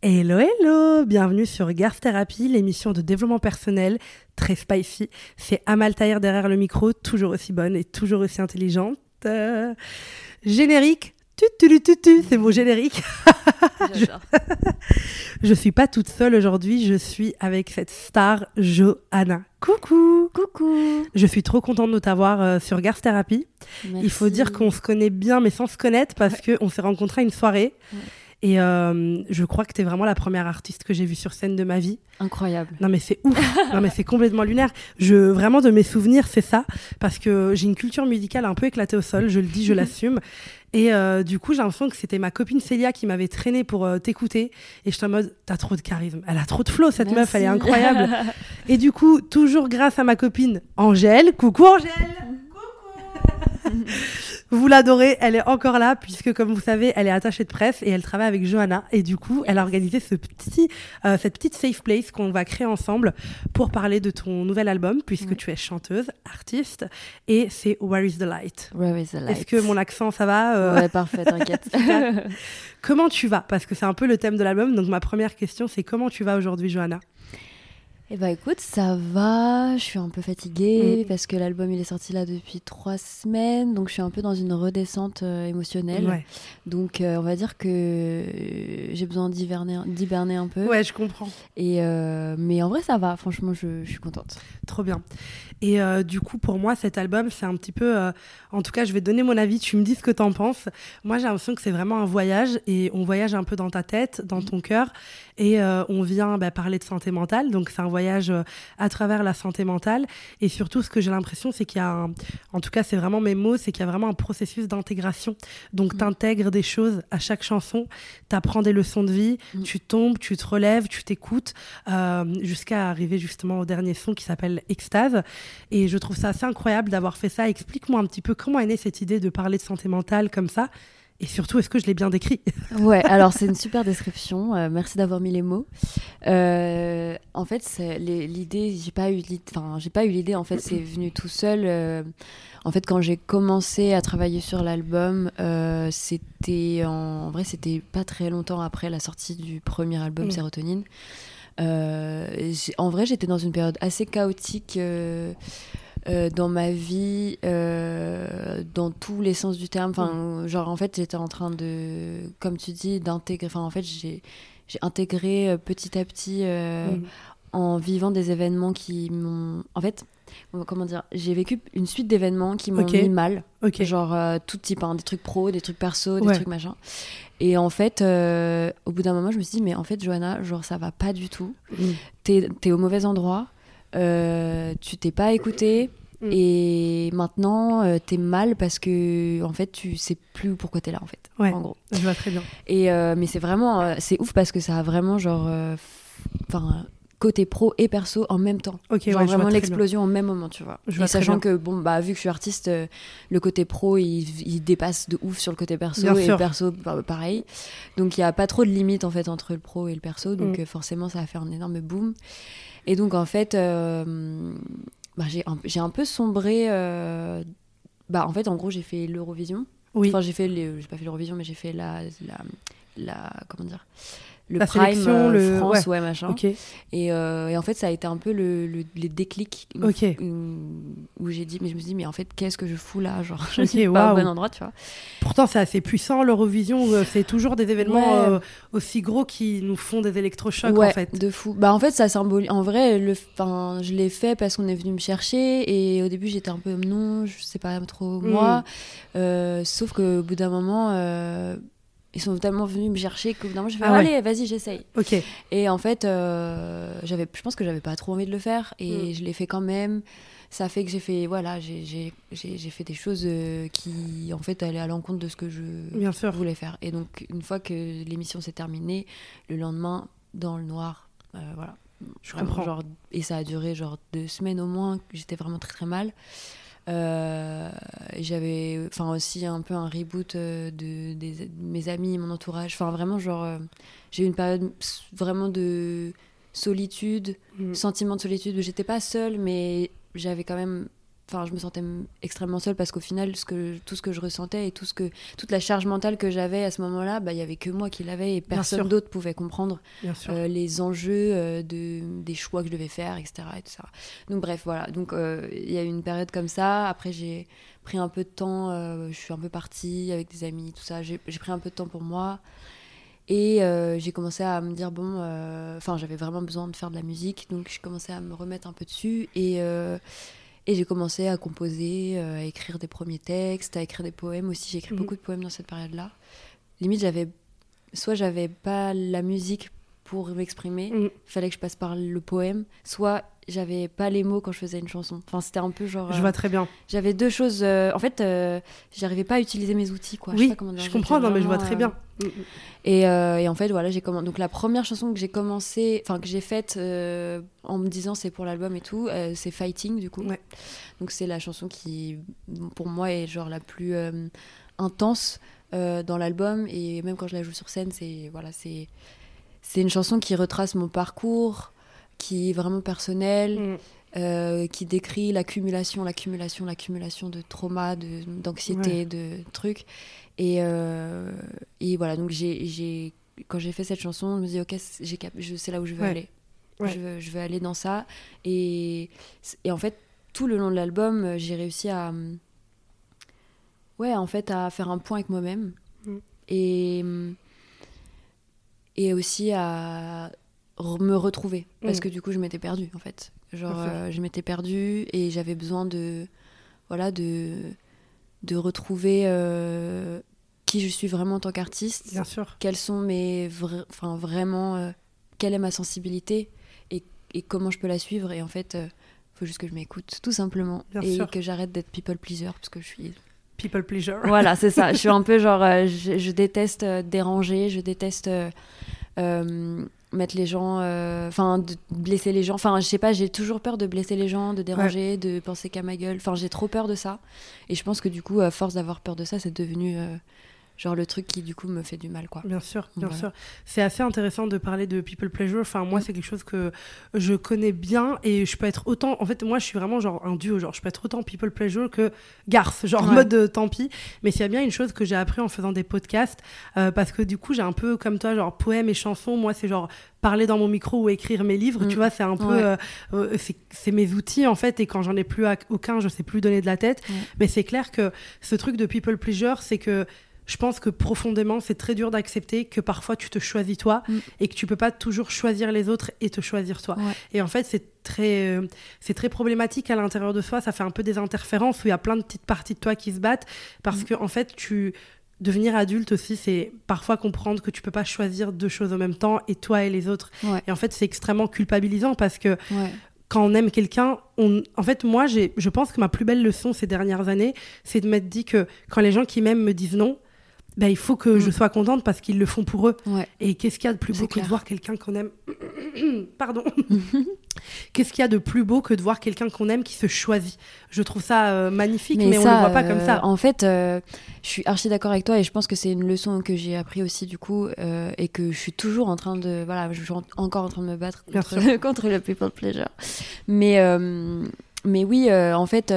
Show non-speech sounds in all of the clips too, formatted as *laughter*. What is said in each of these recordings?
Hello, hello Bienvenue sur Garth Therapy, l'émission de développement personnel très spicy. C'est Amal Tahir derrière le micro, toujours aussi bonne et toujours aussi intelligente. Euh, générique tu, tu, tu, c'est mon générique. *laughs* je, *laughs* je suis pas toute seule aujourd'hui, je suis avec cette star Johanna. Coucou Coucou Je suis trop contente de t'avoir euh, sur Garth Therapy. Il faut dire qu'on se connaît bien mais sans se connaître parce que qu'on s'est rencontrés à une soirée. Ouais. Et euh, je crois que tu es vraiment la première artiste que j'ai vue sur scène de ma vie. Incroyable. Non mais c'est ouf. *laughs* non mais c'est complètement lunaire. Je vraiment de mes souvenirs, c'est ça parce que j'ai une culture musicale un peu éclatée au sol, je le dis, je *laughs* l'assume. Et euh, du coup, j'ai l'impression que c'était ma copine Célia qui m'avait traîné pour euh, t'écouter. Et je suis en mode, t'as trop de charisme. Elle a trop de flow, cette Merci. meuf, elle est incroyable. *laughs* et du coup, toujours grâce à ma copine Angèle. Coucou Angèle Coucou Vous l'adorez, elle est encore là, puisque comme vous savez, elle est attachée de presse et elle travaille avec Johanna. Et du coup, elle a organisé ce petit, euh, cette petite safe place qu'on va créer ensemble pour parler de ton nouvel album, puisque Ouais. tu es chanteuse, artiste, et c'est Where is the Light? Where is the light? Est-ce que mon accent, ça va euh, Ouais, parfait, t'inquiète. *laughs* Comment tu vas? Parce que c'est un peu le thème de l'album. Donc ma première question, c'est comment tu vas aujourd'hui, Johanna? Eh bah écoute, ça va. Je suis un peu fatiguée Mm. parce que l'album il est sorti là depuis trois semaines, donc je suis un peu dans une redescente euh, émotionnelle. Ouais. Donc euh, on va dire que euh, j'ai besoin d'hiberner un peu. ouais, je comprends. Et euh, mais en vrai ça va. Franchement, je, je suis contente. Trop bien. Et du coup, pour moi, cet album, c'est un petit peu. En tout cas, je vais donner mon avis. Tu me dis ce que t'en penses. Moi, j'ai l'impression que c'est vraiment un voyage et on voyage un peu dans ta tête, dans ton cœur. Et euh, on vient bah, parler de santé mentale. Donc, c'est un voyage euh, à travers la santé mentale. Et surtout, ce que j'ai l'impression, c'est qu'il y a. un- En tout cas, c'est vraiment mes mots, c'est qu'il y a vraiment un processus d'intégration. Donc, Mm. t'intègres des choses à chaque chanson. T'apprends des leçons de vie. Mm. Tu tombes, tu te relèves, tu t'écoutes. euh, jusqu'à arriver justement au dernier son qui s'appelle Extase. Et je trouve ça assez incroyable d'avoir fait ça. Explique-moi un petit peu comment est née cette idée de parler de santé mentale comme ça? Et surtout, est-ce que je l'ai bien décrit? *laughs* Ouais, alors c'est une super description. euh, merci d'avoir mis les mots. Euh, en fait, l'idée, j'ai pas eu, enfin, j'ai pas eu l'idée. En fait, c'est venu tout seul. euh, en fait, quand j'ai commencé à travailler sur l'album, c'était en, en vrai, c'était pas très longtemps après la sortie du premier album Mm. Sérotonine. En vrai, j'étais dans une période assez chaotique. Euh, dans ma vie, euh, dans tous les sens du terme. Enfin, genre, en fait, j'étais en train de, comme tu dis, d'intégrer. Enfin, en fait, j'ai intégré euh, petit à petit Mm. en vivant des événements qui m'ont. En fait, comment dire J'ai vécu une suite d'événements qui m'ont Ok. mis mal. Ok. Genre, tout type, hein, des trucs pro, des trucs perso, des Ouais. trucs machin. Et en fait, au bout d'un moment, je me suis dit, mais en fait, Johanna, genre, ça va pas du tout Mm. t'es es au mauvais endroit, euh, tu t'es pas écouté. Mm. Et maintenant, euh, t'es mal parce que en fait, tu sais plus pourquoi t'es là en fait. Ouais. En gros. Je vois très bien. Et euh, mais c'est vraiment, c'est ouf parce que ça a vraiment genre, enfin, côté pro et perso en même temps. Ok, genre ouais, je vois vraiment l'explosion au même moment, tu vois. Je et sachant que bon, bah vu que je suis artiste, euh, le côté pro il, il dépasse de ouf sur le côté perso Bien et sûr. le perso bah, pareil. Donc il y a pas trop de limite en fait entre le pro et le perso. Donc Mm. euh, forcément ça a fait un énorme boom. Et donc en fait, euh, bah, j'ai un, peu sombré. euh, bah en fait en gros j'ai fait l'Eurovision. Oui. Enfin j'ai fait j'ai pas fait l'Eurovision mais j'ai fait la, la, la comment dire le La Prime euh, le- France ouais. ouais, machin. Ok. Et, euh, et en fait, ça a été un peu le, le- les déclics où, Ok. où- où j'ai dit, mais je me suis dit, mais en fait, qu'est-ce que je fous là Genre, *laughs* je Ok, suis pas waouh. au bon endroit, tu vois. Pourtant, c'est assez puissant l'Eurovision. euh, C'est toujours des événements Ouais. euh, aussi gros qui nous font des électrochocs ouais, en fait. de fou. Bah, en fait, ça symbolise. En vrai, le, enfin, je l'ai fait parce qu'on est venu me chercher. Et au début, j'étais un peu, non, je sais pas trop Mm. moi. Euh, sauf qu'au bout d'un moment. Ils sont tellement venus me chercher d'un moment, j'ai fait Ah ouais. allez, vas-y, j'essaye. Ok. Et en fait, euh, j'avais, je pense que j'avais pas trop envie de le faire et Mm. je l'ai fait quand même. Ça fait que j'ai fait, voilà, j'ai, fait des choses euh, qui, en fait, allaient à l'encontre de ce que je Bien sûr. voulais faire. Et donc, une fois que l'émission s'est terminée, le lendemain, dans le noir, euh, voilà. Je comprends. genre, et ça a duré genre deux semaines au moins. J'étais vraiment très très mal. Euh, j'avais enfin aussi un peu un reboot euh, de, mes amis, mon entourage. Enfin vraiment genre euh, j'ai eu une période vraiment de solitude, Mm. sentiment de solitude où j'étais pas seule mais j'avais quand même enfin je me sentais extrêmement seule parce qu'au final ce que tout ce que je ressentais et tout ce que toute la charge mentale que j'avais à ce moment-là bah il y avait que moi qui l'avais et personne d'autre pouvait comprendre euh, les enjeux euh, de des choix que je devais faire etc donc bref voilà. Donc euh, il y a eu une période comme ça. Après j'ai pris un peu de temps je suis un peu partie avec des amis tout ça. J'ai pris un peu de temps pour moi. Et j'ai commencé à me dire bon enfin j'avais vraiment besoin de faire de la musique. Donc j'ai commencé à me remettre un peu dessus. Et et j'ai commencé à composer, euh, à écrire des premiers textes, à écrire des poèmes aussi. J'ai écrit mhm. beaucoup de poèmes dans cette période-là. Limite, j'avais soit j'avais pas la musique pour m'exprimer, il mhm. fallait que je passe par le poème, soit j'avais pas les mots quand je faisais une chanson. Enfin, c'était un peu genre. Je vois euh, très bien. J'avais deux choses. Euh, en fait, euh, j'arrivais pas à utiliser mes outils, quoi. Oui, je, comprends, non, mais je vois très bien. Et, et, en fait, voilà, j'ai commencé. Donc, la première chanson que j'ai commencé, enfin, que j'ai faite en me disant c'est pour l'album et tout, c'est Fighting, du coup. Ouais. Donc, c'est la chanson qui, pour moi, est genre la plus intense dans l'album. Et même quand je la joue sur scène, c'est. Voilà, c'est. C'est une chanson qui retrace mon parcours, qui est vraiment personnel, mm. euh, qui décrit l'accumulation, l'accumulation, l'accumulation de traumas, d'anxiété, de, trucs. Et, euh, et voilà, donc j'ai, quand j'ai fait cette chanson, je me dis, ok, je sais là où je veux aller. Je, veux, je, veux, aller dans ça. Et, et en fait, tout le long de l'album, j'ai réussi à. Ouais, en fait, à faire un point avec moi-même. Mm. Et. Et aussi à me retrouver. Parce mm. que du coup je m'étais perdue en fait. Genre euh, je m'étais perdue et j'avais besoin de voilà de de retrouver euh, qui je suis vraiment en tant qu'artiste. Bien sûr. Quels sont mes enfin vraiment euh, quelle est ma sensibilité et, et, comment je peux la suivre. Et en fait faut juste que je m'écoute tout simplement. Et que j'arrête d'être people pleaser parce que je suis people pleaser. Voilà c'est ça. Je suis *laughs* un peu genre je, je, déteste déranger je déteste mettre les gens, euh, enfin, de blesser les gens. Enfin, je sais pas, j'ai toujours peur de blesser les gens, de déranger, de penser qu'à ma gueule. Enfin, j'ai trop peur de ça. Et je pense que du coup, à force d'avoir peur de ça, c'est devenu euh, genre le truc qui du coup me fait du mal quoi. Bien sûr, bien sûr. C'est assez intéressant de parler de people pleasure. Enfin moi mm. c'est quelque chose que je connais bien et je peux être autant en fait moi je suis vraiment genre un duo genre je peux être autant people pleasure que garce genre mode euh, tant pis. Mais s'il y a bien une chose que j'ai appris en faisant des podcasts euh, parce que du coup j'ai un peu comme toi genre poèmes et chansons moi c'est genre parler dans mon micro ou écrire mes livres, tu mm. vois, c'est un peu, euh, c'est mes outils en fait, et quand j'en ai plus aucun, je sais plus donner de la tête. Mais c'est clair que ce truc de people pleasure, c'est que je pense que profondément, c'est très dur d'accepter que parfois tu te choisis toi mm. et que tu peux pas toujours choisir les autres et te choisir toi. Et en fait, c'est très, euh, c'est très problématique à l'intérieur de soi. Ça fait un peu des interférences où il y a plein de petites parties de toi qui se battent parce mm. que en fait, tu devenir adulte aussi, c'est parfois comprendre que tu peux pas choisir deux choses en même temps et toi et les autres. Et en fait, c'est extrêmement culpabilisant parce que quand on aime quelqu'un, on... en fait, moi, je pense que ma plus belle leçon ces dernières années, c'est de m'être dit que quand les gens qui m'aiment me disent non, bah, il faut que je mm. sois contente parce qu'ils le font pour eux. Et qu'est-ce qu'il y a de plus beau que de voir quelqu'un qu'on aime *clears throat* Pardon. *laughs* qu'est-ce qu'il y a de plus beau que de voir quelqu'un qu'on aime qui se choisit? Je trouve ça euh, magnifique, mais, on ne le voit pas comme ça. Euh, en fait, euh, je suis archi d'accord avec toi et je pense que c'est une leçon que j'ai appris aussi du coup et que je suis toujours en train de voilà, je suis encore en train de me battre contre, *laughs* contre le people pleasure. Mais mais oui, en fait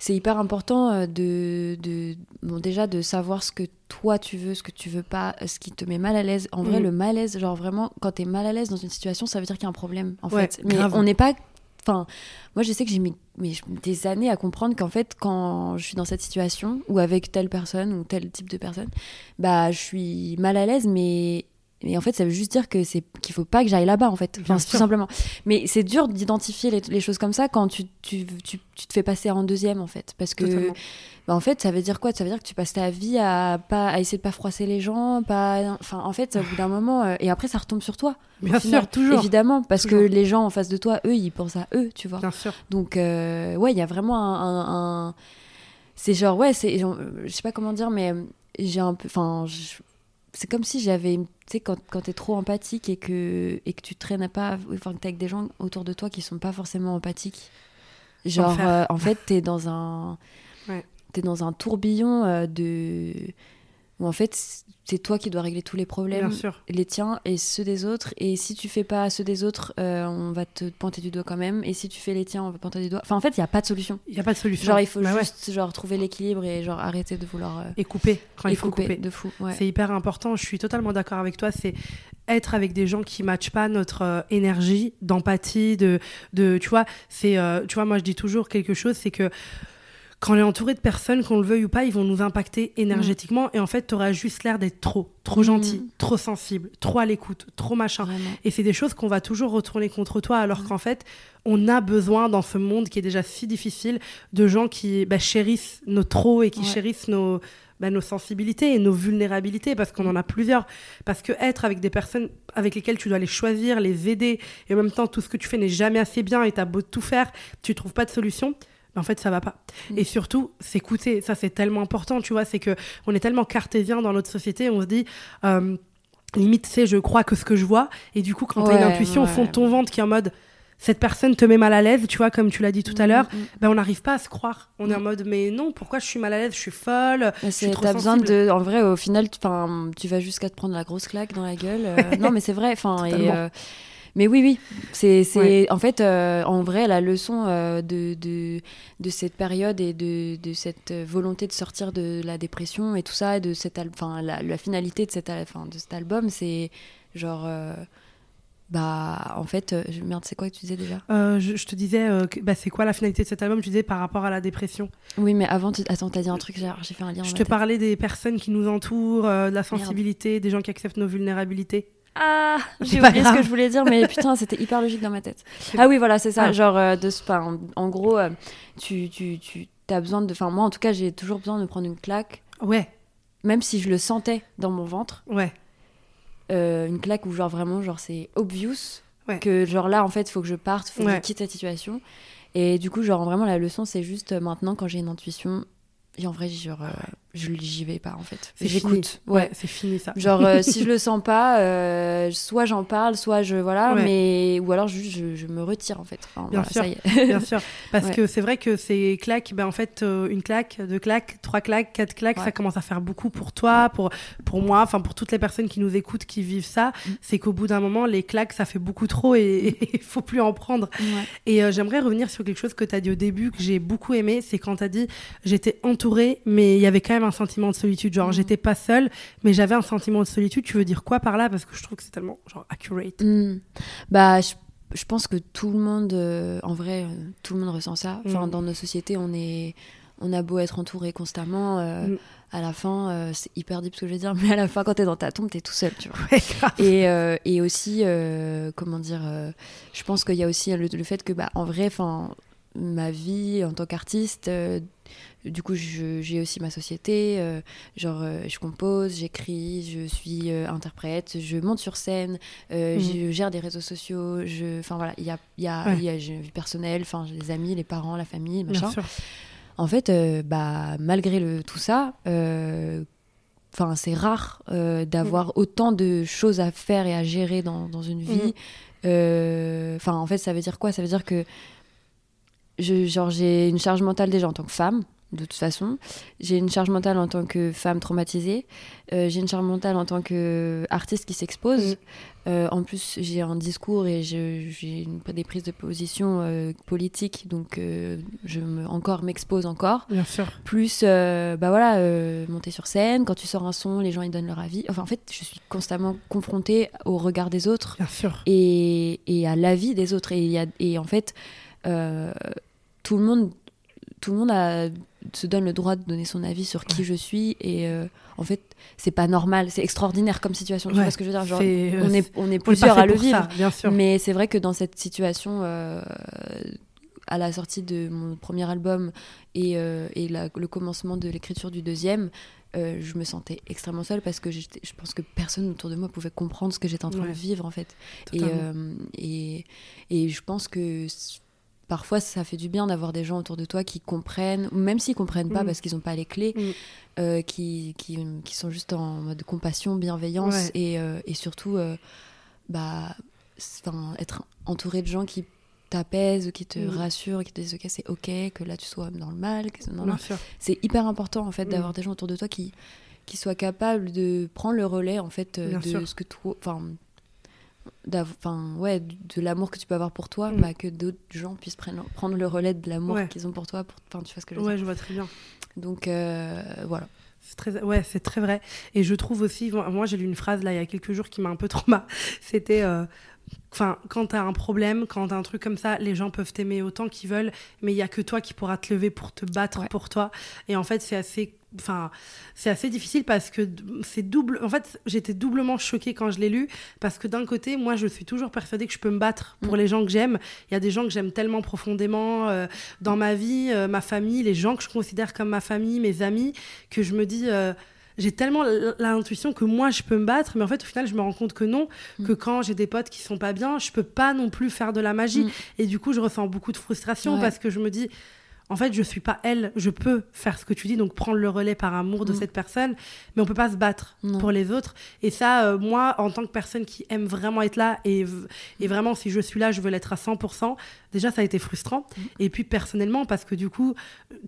c'est hyper important euh, de, de bon, déjà de savoir ce que toi tu veux, ce que tu veux pas, ce qui te met mal à l'aise. En vrai, mm. le malaise, genre vraiment, quand tu es mal à l'aise dans une situation, ça veut dire qu'il y a un problème, en fait. Mais on n'est pas. Enfin, moi, je sais que j'ai mis des années à comprendre qu'en fait, quand je suis dans cette situation, ou avec telle personne, ou tel type de personne, bah, je suis mal à l'aise, mais et en fait, ça veut juste dire que c'est qu'il faut pas que j'aille là-bas, en fait, enfin, tout simplement. Mais c'est dur d'identifier les, choses comme ça quand tu, tu, tu, te fais passer en deuxième, en fait, parce que, bah, en fait, ça veut dire quoi? Ça veut dire que tu passes ta vie à pas à essayer de pas froisser les gens, pas, enfin, en fait, au bout d'un moment, euh, et après, ça retombe sur toi. Bien sûr, toujours. Évidemment, parce que les gens en face de toi, eux, ils pensent à eux, tu vois. Bien sûr. Donc, euh, ouais, il y a vraiment un, un... c'est genre, ouais, c'est, je sais pas comment dire, mais j'ai un peu, enfin c'est comme si j'avais tu sais quand, quand tu es trop empathique et que et que tu traînes pas enfin que es avec des gens autour de toi qui sont pas forcément empathiques genre euh, en fait tu es dans un ouais. es dans un tourbillon euh, de où en fait c'est toi qui dois régler tous les problèmes, Bien sûr. les tiens et ceux des autres. Et si tu fais pas ceux des autres, euh, on va te pointer du doigt quand même. Et si tu fais les tiens, on va pointer du doigt. Enfin, en fait, il y a pas de solution. Il n'y a pas de solution. Genre, il faut Bah ouais. juste genre trouver l'équilibre et genre arrêter de vouloir euh, Et couper quand et il faut couper, couper. de fou. Ouais. C'est hyper important. Je suis totalement d'accord avec toi. C'est être avec des gens qui matchent pas notre euh, énergie d'empathie, de, de, tu vois. C'est, tu vois, moi je dis toujours quelque chose, c'est que quand on est entouré de personnes, qu'on le veuille ou pas, ils vont nous impacter énergétiquement. Et en fait, tu auras juste l'air d'être trop, trop Mm. gentil, trop sensible, trop à l'écoute, trop machin. Vraiment. Et c'est des choses qu'on va toujours retourner contre toi, alors qu'en fait, on a besoin dans ce monde qui est déjà si difficile de gens qui bah, chérissent nos trop et qui Ouais. chérissent nos, bah, nos sensibilités et nos vulnérabilités, parce qu'on en a plusieurs. Parce que être avec des personnes avec lesquelles tu dois les choisir, les aider, et en même temps, tout ce que tu fais n'est jamais assez bien et tu as beau tout faire, tu trouves pas de solution. En fait, ça va pas. Mm. Et surtout, s'écouter, ça c'est tellement important, tu vois, c'est que on est tellement cartésien dans notre société, on se dit, euh, limite, c'est je crois que ce que je vois, et du coup, quand tu as une Ouais, intuition au fond de ouais. ton ventre qui est en mode, cette personne te met mal à l'aise, tu vois, comme tu l'as dit tout à Mm, l'heure, mm, ben, on n'arrive pas à se croire. On est en mode, mais non, pourquoi je suis mal à l'aise? Je suis folle. Je suis c'est- trop T'as besoin de. En vrai, au final, tu, tu vas jusqu'à te prendre la grosse claque dans la gueule. euh, *laughs* non, mais c'est vrai. Enfin, et, euh, mais oui, oui. C'est, Ouais. en fait, euh, en vrai, la leçon euh, de, de, de cette période et de, de cette volonté de sortir de la dépression et tout ça, et de cette, al- 'fin, la, la finalité de, cet al- 'fin, de cet album, c'est genre. euh, bah, en fait, merde, c'est quoi que tu disais déjà? Je, je te disais, bah, c'est quoi la finalité de cet album? Tu disais par rapport à la dépression. Oui, mais avant, tu... attends, t'as dit un truc, j'ai, fait un lien. Je te parlais des personnes qui nous entourent, de la sensibilité, des gens qui acceptent nos vulnérabilités. Ah, j'ai pas oublié ce que je voulais dire, mais *laughs* putain, c'était hyper logique dans ma tête. Ah oui, voilà, c'est ça. Ah. Genre, euh, de, enfin, en, en gros, euh, tu, tu, tu as besoin de. Enfin, moi, en tout cas, j'ai toujours besoin de prendre une claque, Ouais, même si je le sentais dans mon ventre. ouais. euh, une claque où, genre, vraiment, genre, c'est obvious. Ouais. Que, genre, là, en fait, il faut que je parte, il faut que je quitte cette situation. Et du coup, genre, vraiment, la leçon, c'est juste maintenant, quand j'ai une intuition, et en vrai, genre, je j'y vais pas, en fait. J'écoute. Ouais. c'est fini ça. Genre, euh, si *laughs* je le sens pas, euh, soit j'en parle, soit je. Voilà, Ouais. mais. Ou alors, juste, je, je me retire, en fait. Enfin, Bien voilà, sûr. ça y est. *laughs* Bien sûr. Parce Ouais. que c'est vrai que ces claques, ben en fait, euh, une claque, deux claques, trois claques, quatre claques, ça commence à faire beaucoup pour toi, pour, pour moi, enfin pour toutes les personnes qui nous écoutent, qui vivent ça. Mm. C'est qu'au bout d'un moment, les claques, ça fait beaucoup trop et il faut plus en prendre. Et j'aimerais revenir sur quelque chose que tu as dit au début, que j'ai beaucoup aimé, c'est quand tu as dit j'étais entourée, mais il y avait quand même un sentiment de solitude. Genre, Mhm. j'étais pas seule, mais j'avais un sentiment de solitude. Tu veux dire quoi par là? Parce que je trouve que c'est tellement genre accurate. Hmm. Bah, je, je pense que tout le monde, euh, en vrai, euh, tout le monde ressent ça. Enfin, Mm. dans nos sociétés, on est, on a beau être entouré constamment, euh, Mm. à la fin, euh, c'est hyper deep ce que je veux dire, mais à la fin, quand t'es dans ta tombe, t'es tout seul, tu vois. Ouais. Et, euh, et aussi, comment dire, je pense qu'il y a aussi le, le fait que, bah, en vrai, enfin, ma vie en tant qu'artiste, du coup, j'ai aussi ma société, euh, genre, euh, je compose, j'écris, je suis euh, interprète, je monte sur scène, Mhm. je gère des réseaux sociaux, je, enfin voilà, il y a, y a, Ouais. il y a une vie personnelle, enfin, les amis, les parents, la famille, machin. En fait, bah, malgré le, tout ça, enfin, c'est rare d'avoir autant de choses à faire et à gérer dans, dans une vie. Euh, Enfin, en fait, ça veut dire quoi? Ça veut dire que je, genre, j'ai une charge mentale déjà en tant que femme, de toute façon. J'ai une charge mentale en tant que femme traumatisée. Euh, j'ai une charge mentale en tant qu'artiste qui s'expose. Mm. Euh, en plus, j'ai un discours et j'ai des prises de position euh, politiques, donc je me, encore m'expose encore. Bien sûr. Plus, bah voilà, monter sur scène, quand tu sors un son, les gens ils donnent leur avis. Enfin, en fait, je suis constamment confrontée au regard des autres Bien sûr. et, et à l'avis des autres. Et, y a, et en fait, tout le monde, tout le monde a, se donne le droit de donner son avis sur qui je suis. Et euh, en fait, c'est pas normal, c'est extraordinaire comme situation. Tu vois ce que je veux dire Genre, c'est- on, est, on est On est pas plusieurs à le vivre. ça, bien sûr. Mais c'est vrai que dans cette situation, euh, à la sortie de mon premier album et, euh, et la- le commencement de l'écriture du deuxième, euh, je me sentais extrêmement seule parce que je pense que personne autour de moi pouvait comprendre ce que j'étais en train Ouais. de vivre en fait. Et, euh, et, et je pense que parfois ça fait du bien d'avoir des gens autour de toi qui comprennent, même s'ils comprennent pas Mm. parce qu'ils n'ont pas les clés, Mm. euh, qui, qui, qui sont juste en mode compassion, bienveillance Ouais. et, euh, et surtout euh, bah, être entouré de gens qui t'apaisent, qui te Mm. rassurent, qui te disent ok c'est ok que là tu sois dans le mal, que c'est hyper important en fait Mm. d'avoir des gens autour de toi qui qui soit capable de prendre le relais en fait euh, Bien de sûr. ce que toi enfin ouais de l'amour que tu peux avoir pour toi Mm. bah, que d'autres gens puissent prendre, prendre le relais de l'amour Ouais. qu'ils ont pour toi pour enfin tu vois ce que je veux Ouais, je vois très bien. donc euh, voilà C'est très, ouais, c'est très vrai. Et je trouve aussi, moi, moi, j'ai lu une phrase là il y a quelques jours qui m'a un peu *laughs* trauma. C'était, euh, enfin, quand t'as un problème, quand t'as un truc comme ça, les gens peuvent t'aimer autant qu'ils veulent, mais il y a que toi qui pourras te lever pour te battre Ouais. pour toi. Et en fait, c'est assez, enfin, c'est assez difficile parce que c'est double. En fait, j'étais doublement choquée quand je l'ai lu parce que d'un côté, moi, je suis toujours persuadée que je peux me battre pour Mm. les gens que j'aime. Il y a des gens que j'aime tellement profondément euh, dans ma vie, euh, ma famille, les gens que je considère comme ma famille, mes amis, que je me dis. euh, j'ai tellement l'intuition que moi je peux me battre, mais en fait au final je me rends compte que non, Mm. que quand j'ai des potes qui sont pas bien, je peux pas non plus faire de la magie. Mm. Et du coup je ressens beaucoup de frustration Ouais. parce que je me dis, en fait je suis pas elle, je peux faire ce que tu dis, donc prendre le relais par amour de Mm. cette personne, mais on peut pas se battre Non. pour les autres. Et ça, euh, moi en tant que personne qui aime vraiment être là et, et vraiment si je suis là, je veux l'être à 100%, déjà ça a été frustrant. Mm. Et puis personnellement, parce que du coup,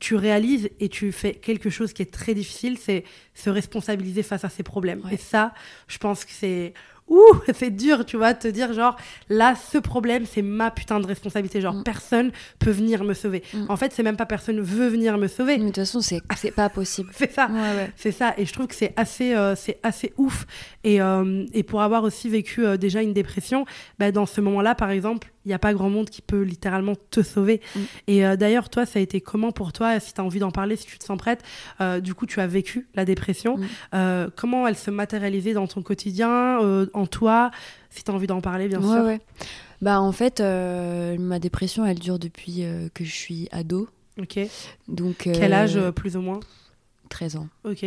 tu réalises et tu fais quelque chose qui est très difficile, c'est se responsabiliser face à ses problèmes. Ouais. Et ça, je pense que c'est... Ouh, *laughs* c'est dur, tu vois, de te dire genre, là, ce problème, c'est ma putain de responsabilité. Genre, Mm. personne peut venir me sauver. Mm. En fait, c'est même pas personne veut venir me sauver. mais de toute façon c'est *laughs* c'est pas possible C'est ça. ouais ouais C'est ça, et je trouve que c'est assez, euh, c'est assez ouf. Et, euh, et pour avoir aussi vécu euh, déjà une dépression, bah, dans ce moment-là, par exemple, il n'y a pas grand monde qui peut littéralement te sauver. Mm. Et euh, d'ailleurs, toi, ça a été comment pour toi Si tu as envie d'en parler, si tu te sens prête, euh, du coup, tu as vécu la dépression. Mm. Euh, comment elle se matérialisait dans ton quotidien, en toi Si tu as envie d'en parler, bien ouais, sûr. ouais. Bah en fait, ma dépression, elle dure depuis que je suis ado. Ok. Donc, Quel âge, plus ou moins? 13 ans. Ok.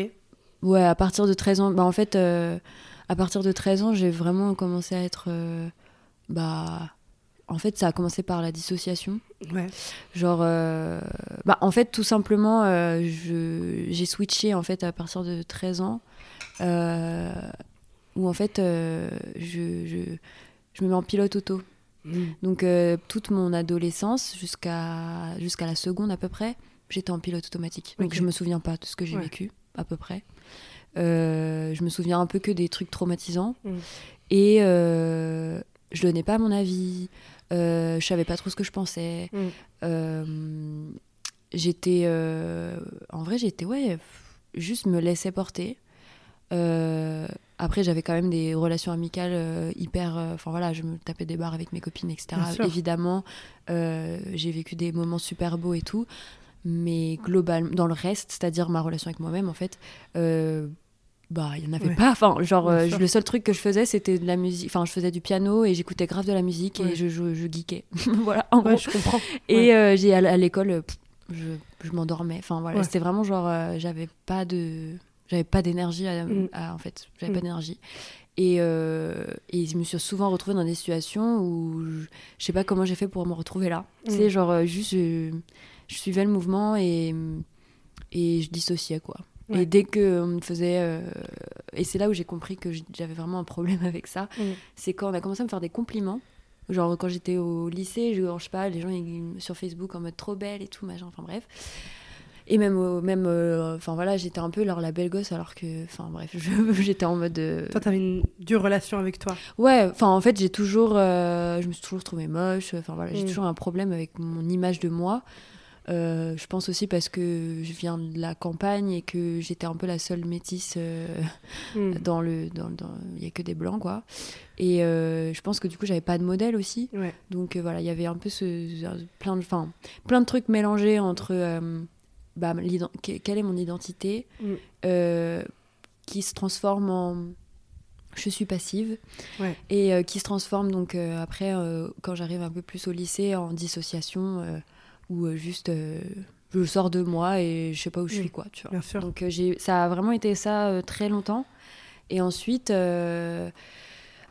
Ouais, à partir de 13 ans. Bah en fait, à partir de 13 ans, j'ai vraiment commencé à être... bah... En fait, ça a commencé par la dissociation. Ouais. Genre, euh, bah, en fait, tout simplement, euh, je- j'ai switché en fait à partir de 13 ans, euh, où en fait, je, je, je me mets en pilote auto. Mm. Donc, toute mon adolescence, jusqu'à jusqu'à la seconde à peu près, j'étais en pilote automatique. Donc, Ok. je me souviens pas de ce que j'ai Ouais. vécu, à peu près. Je me souviens un peu que des trucs traumatisants. Mm. Et je donnais pas mon avis. Euh, je savais pas trop ce que je pensais. Mm. Euh, j'étais. euh, en vrai, j'étais, ouais, juste me laisser porter. Euh, après, j'avais quand même des relations amicales euh, hyper. euh, Enfin voilà, je me tapais des barres avec mes copines, etc. Évidemment, j'ai vécu des moments super beaux et tout. Mais globalement, dans le reste, c'est-à-dire ma relation avec moi-même, en fait, bah, il n'y en avait Ouais. pas. Enfin, genre, euh, le seul truc que je faisais, c'était de la musique. Enfin, je faisais du piano et j'écoutais grave de la musique Ouais. et je, je, je geekais. *laughs* voilà, en Ouais, gros. je comprends. Et euh, j'ai à, à l'école, euh, je, je m'endormais. Enfin voilà, c'était vraiment genre, euh, j'avais pas de, j'avais pas d'énergie à, Mm. à- en fait, j'avais Mm. pas d'énergie. Et, et je me suis souvent retrouvée dans des situations où je, je sais pas comment j'ai fait pour me retrouver là. Mm. Tu sais, genre juste, je, je suivais le mouvement et et je dissociais quoi. Ouais. Et dès que on me faisait, euh, et c'est là où j'ai compris que j'avais vraiment un problème *laughs* avec ça, Mm. c'est quand on a commencé à me faire des compliments. Genre quand j'étais au lycée, je, je sais pas, les gens ils- sur Facebook en mode trop belle et tout, machin, enfin bref. Et même, même euh, enfin voilà, j'étais un peu leur la belle gosse alors que, enfin bref, *laughs* j'étais en mode. euh, Toi, t'avais une dure relation avec toi. Ouais, enfin en fait j'ai toujours, euh, je me suis toujours trouvée moche. Enfin voilà, j'ai Mm. toujours un problème avec mon image de moi. Euh, je pense aussi parce que je viens de la campagne et que j'étais un peu la seule métisse euh, Mm. dans le, dans, dans- il y a que des blancs quoi. Et euh, je pense que du coup j'avais pas de modèle aussi. Ouais. Donc voilà, il y avait un peu ce, plein de, enfin plein de trucs mélangés entre, bah, quelle est mon identité, Mm. euh, qui se transforme en je suis passive Ouais. et euh, qui se transforme donc euh, après euh, quand j'arrive un peu plus au lycée en dissociation où euh, juste euh, je sors de moi et je sais pas où je Mm. suis quoi tu vois Bien sûr. donc euh, j'ai ça a vraiment été ça euh, très longtemps et ensuite euh,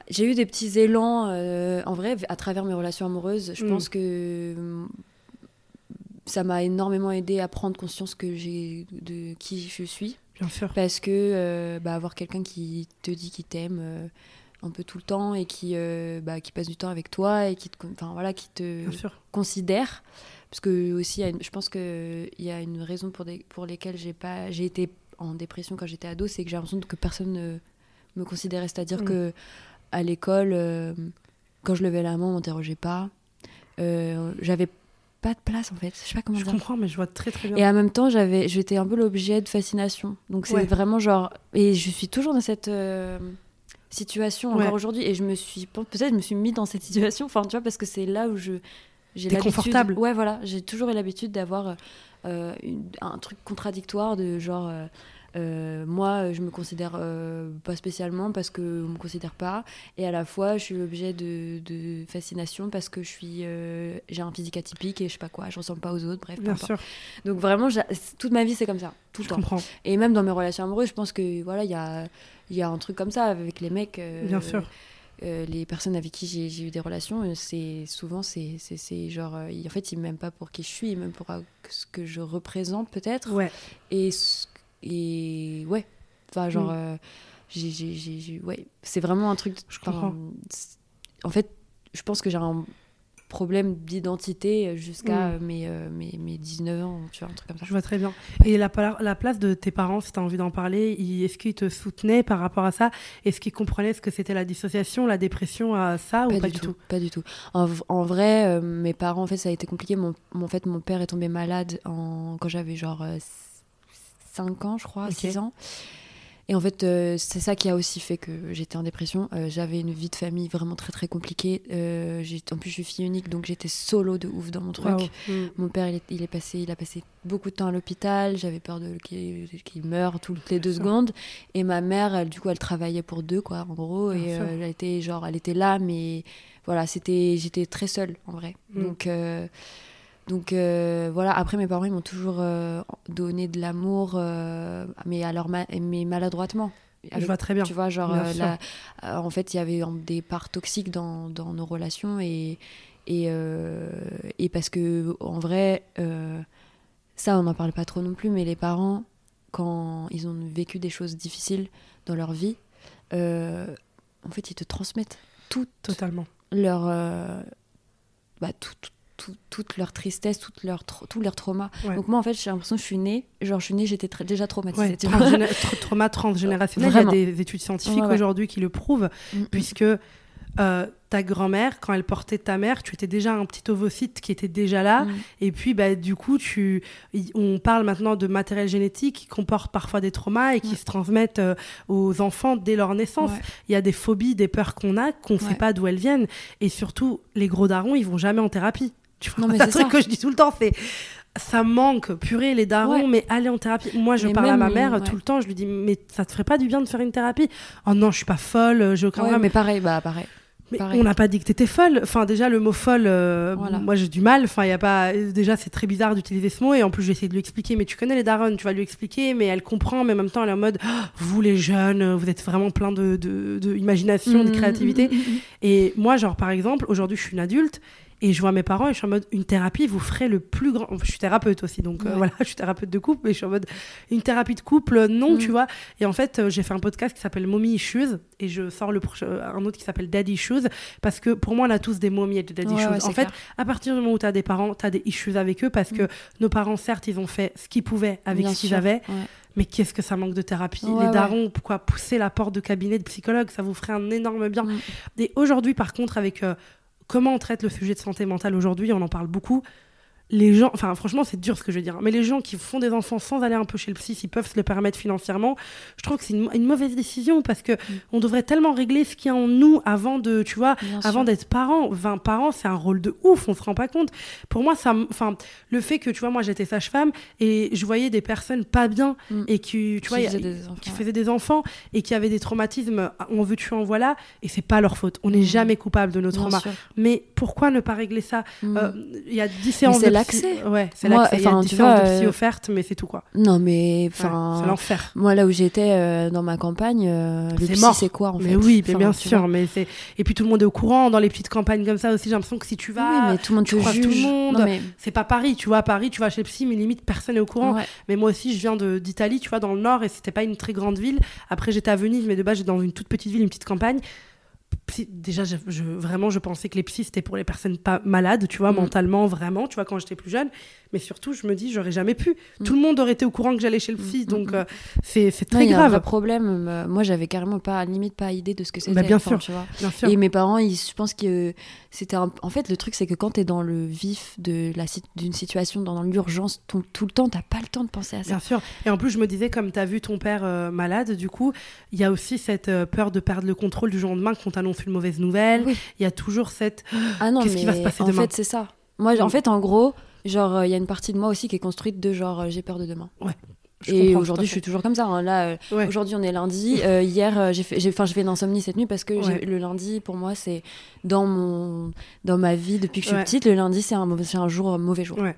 j'ai eu des petits élans euh, en vrai à travers mes relations amoureuses je Mm. pense que ça m'a énormément aidé à prendre conscience que j'ai de qui je suis Bien sûr. parce que bah, avoir quelqu'un qui te dit qu'il t'aime un peu tout le temps et qui, bah, qui passe du temps avec toi et qui te, voilà, qui te considère. Parce que aussi, je pense qu'il y a une raison pour, des, pour lesquelles j'ai pas, j'ai été en dépression quand j'étais ado, c'est que j'ai l'impression que personne ne me considérait. C'est-à-dire Mm. que à l'école, euh, quand je levais la main, on m'interrogeait pas. Euh, j'avais pas de place en fait. Je sais pas comment Je dire. comprends, mais je vois très très bien. Et en même temps, j'avais, j'étais un peu l'objet de fascination. Donc c'est Ouais. vraiment genre, et je suis toujours dans cette euh, situation encore Ouais. aujourd'hui. Et je me suis, peut-être, je me suis mis dans cette situation. Enfin, tu vois, parce que c'est là où je, j'ai confortable. Ouais, voilà. J'ai toujours eu l'habitude d'avoir euh, une- un truc contradictoire de genre. euh, euh, moi, je me considère euh, pas spécialement parce que on me considère pas, et à la fois, je suis l'objet de, de fascination parce que je suis, euh, j'ai un physique atypique et je sais pas quoi, je ressemble pas aux autres, bref. Bien sûr, Donc vraiment, toute ma vie, c'est comme ça, tout le je temps. comprends. Et même dans mes relations amoureuses, je pense que voilà, il y a, il y a un truc comme ça avec les mecs. euh, Bien sûr. Euh, les personnes avec qui j'ai eu des relations, euh, c'est souvent c'est genre, euh, en fait, ils m'aiment pas pour qui je suis, ils m'aiment pour ce que je représente peut-être. Ouais, Et et ouais, enfin genre, Mm. euh, j'ai ouais, c'est vraiment un truc. Je comprends. En fait, je pense que j'ai un problème d'identité jusqu'à Mm. euh, mes, euh, mes, mes 19 ans, tu vois, un truc comme ça. je vois très bien. Et la, place de tes parents, si tu as envie d'en parler, est-ce qu'ils te soutenaient par rapport à ça? Est-ce qu'ils comprenaient ce que c'était la dissociation, la dépression à ça ou pas du tout, Pas du tout. En, vrai, euh, mes parents, en fait, ça a été compliqué. Mon, en fait, mon père est tombé malade en, quand j'avais genre 5 ans, je crois, Ok. 6 ans. Et en fait, euh, c'est ça qui a aussi fait que j'étais en dépression. Euh, j'avais une vie de famille vraiment très très compliquée. Euh, en plus, je suis fille unique, donc j'étais solo de ouf dans mon truc. Mm. Mon père, il est, il est passé, il a passé beaucoup de temps à l'hôpital. J'avais peur de qu'il qu'il meure toutes les deux secondes. Et ma mère, elle, du coup, elle travaillait pour deux, quoi, en gros. Bien et euh, elle était genre, elle était là, mais voilà, c'était, j'étais très seule en vrai. Mm. Donc, euh, donc euh, voilà. Après, mes parents, ils m'ont toujours euh, donné de l'amour, euh, mais alors, ma- mais maladroitement. Je vois très bien. Tu vois, genre, en fait, il y avait des parts toxiques dans, dans nos relations et, et, et parce que, en vrai, ça, on n'en parle pas trop non plus, mais les parents, quand ils ont vécu des choses difficiles dans leur vie, euh, en fait, ils te transmettent toute Totalement. leur, euh, bah, tout- tout- tout- toute leur tristesse, toute leur tout leur trauma. Ouais. Donc moi, en fait, j'ai l'impression que je suis née, genre, je suis née, j'étais déjà traumatisée. Ouais, transgéné- tra- trauma transgénérationnel, Vraiment. il y a des études scientifiques Ouais, aujourd'hui qui le prouvent, Mm, mm. puisque euh, ta grand-mère, quand elle portait ta mère, tu étais déjà un petit ovocyte qui était déjà là, Mm. et puis bah, du coup, tu... on parle maintenant de matériel génétique qui comporte parfois des traumas et qui Ouais. se transmettent euh, aux enfants dès leur naissance. Ouais. Il y a des phobies, des peurs qu'on a, qu'on ne sait pas d'où elles viennent, et surtout, les gros darons, ils vont jamais en thérapie. Tu vois, Non, mais c'est un truc ça. que je dis tout le temps, c'est ça manque, purée, les darons, Ouais. mais allez en thérapie. Moi, je Mais parle à ma mère ouais. tout le temps, je lui dis, mais ça te ferait pas du bien de faire une thérapie? Oh non, je suis pas folle, j'ai aucun Ouais, mais pareil, bah pareil. Mais pareil. on n'a pas dit que t'étais folle. Enfin, déjà, le mot folle, euh, Voilà. moi j'ai du mal. Enfin, il y a pas. Déjà, c'est très bizarre d'utiliser ce mot. Et en plus, j'ai essayé de lui expliquer. Mais tu connais les darons, tu vas lui expliquer. Mais elle comprend. Mais en même temps, elle est en mode Ah, Vous, les jeunes, vous êtes vraiment plein de, de, de imagination, de Mm, créativité. mm, mm, mm. Et moi, genre, par exemple, aujourd'hui, je suis une adulte. Et je vois mes parents et je suis en mode une thérapie vous ferait le plus grand. Je suis thérapeute aussi, donc euh, voilà, *laughs* je suis thérapeute de couple, mais je suis en mode une thérapie de couple, euh, non, Mm. tu vois. Et en fait, euh, j'ai fait un podcast qui s'appelle Mommy Issues et je sors le proche- un autre qui s'appelle Daddy Issues parce que pour moi, on a tous des momies et des daddy Ouais, issues. ouais, en fait, clair. à partir du moment où tu as des parents, tu as des issues avec eux parce que nos parents, certes, ils ont fait ce qu'ils pouvaient avec ce qu'ils avaient, mais qu'est-ce que ça manque de thérapie? Ouais, Les ouais. darons, pourquoi pousser la porte de cabinet de psychologue? Ça vous ferait un énorme bien. Mm. Et aujourd'hui, par contre, avec euh, comment on traite le sujet de santé mentale aujourd'hui, on en parle beaucoup. Les gens, enfin franchement c'est dur ce que je veux dire, mais les gens qui font des enfants sans aller un peu chez le psy, s'ils peuvent se le permettre financièrement, je trouve que c'est une, une mauvaise décision parce que on devrait tellement régler ce qu'il y a en nous avant de, tu vois, Bien avant d'être parent. 20 parents, c'est un rôle de ouf, on se rend pas compte. Pour moi, ça, enfin, le fait que, tu vois, moi j'étais sage-femme et je voyais des personnes pas bien Mm. et qui, tu vois, y a- faisaient des enfants, qui ouais. faisaient des enfants et qui avaient des traumatismes, on veut tu en voilà, et c'est pas leur faute. On n'est Mm. jamais coupable de nos traumas. Mais pourquoi ne pas régler ça? Mm. Euh, Il y a 10 séances de l'accès. Ouais, c'est Moi, l'accès. Il y a enfin, 10 tu séances vois, de psy euh, offertes, mais c'est tout quoi. Non, mais Ouais, enfin. c'est l'enfer. moi, là où j'étais euh, dans ma campagne, euh, le C'est psy, mort. c'est quoi en fait? Mais oui, mais bien sûr. Mais c'est et puis tout le monde est au courant dans les petites campagnes comme ça aussi. J'ai l'impression que si tu vas, oui, mais tout le monde tu te tout le monde. Non, mais... c'est pas Paris. Tu vois, à Paris, tu vas chez le psy, mais limite personne n'est au courant. Ouais. Mais moi aussi, je viens de- d'Italie, tu vois, dans le nord, et c'était pas une très grande ville. Après, j'étais à Venise, mais de base, j'étais dans une toute petite ville, une petite campagne. Déjà, vraiment, je pensais que les psys, c'était pour les personnes pas malades, tu vois, mentalement, vraiment, tu vois, quand j'étais plus jeune. Mais surtout, je me dis, j'aurais jamais pu. Mm. Tout le monde aurait été au courant que j'allais chez le psy, Mm, donc mm, euh, c'est c'est Non, très il y a un grave. problème. Euh, Moi, j'avais carrément pas, limite pas idée de ce que c'était. Bah, bien enfin, sûr. tu vois. Bien sûr. Et mes parents, ils, je pense que c'était un... En fait, le truc, c'est que quand t'es dans le vif de la d'une situation, dans l'urgence, tout le temps, t'as pas le temps de penser à ça. Bien sûr. Et en plus, je me disais, comme tu as vu ton père euh, malade, du coup, il y a aussi cette euh, peur de perdre le contrôle du jour au lendemain quand t'annonce une mauvaise nouvelle. Oui. Il y a toujours cette. Ah non, Qu'est-ce qui va se passer en demain? fait, c'est ça. Moi, en fait, en gros, genre, euh, il y a une partie de moi aussi qui est construite de genre, euh, j'ai peur de demain. Je et aujourd'hui, je suis toujours comme ça. hein. Là, euh, Ouais. aujourd'hui, on est lundi. Euh, hier, euh, j'ai fait, j'ai, fait une insomnie cette nuit parce que Ouais. le lundi, pour moi, c'est dans mon, dans ma vie depuis que je suis Ouais. petite. Le lundi, c'est un, un jour, un mauvais jour. Ouais.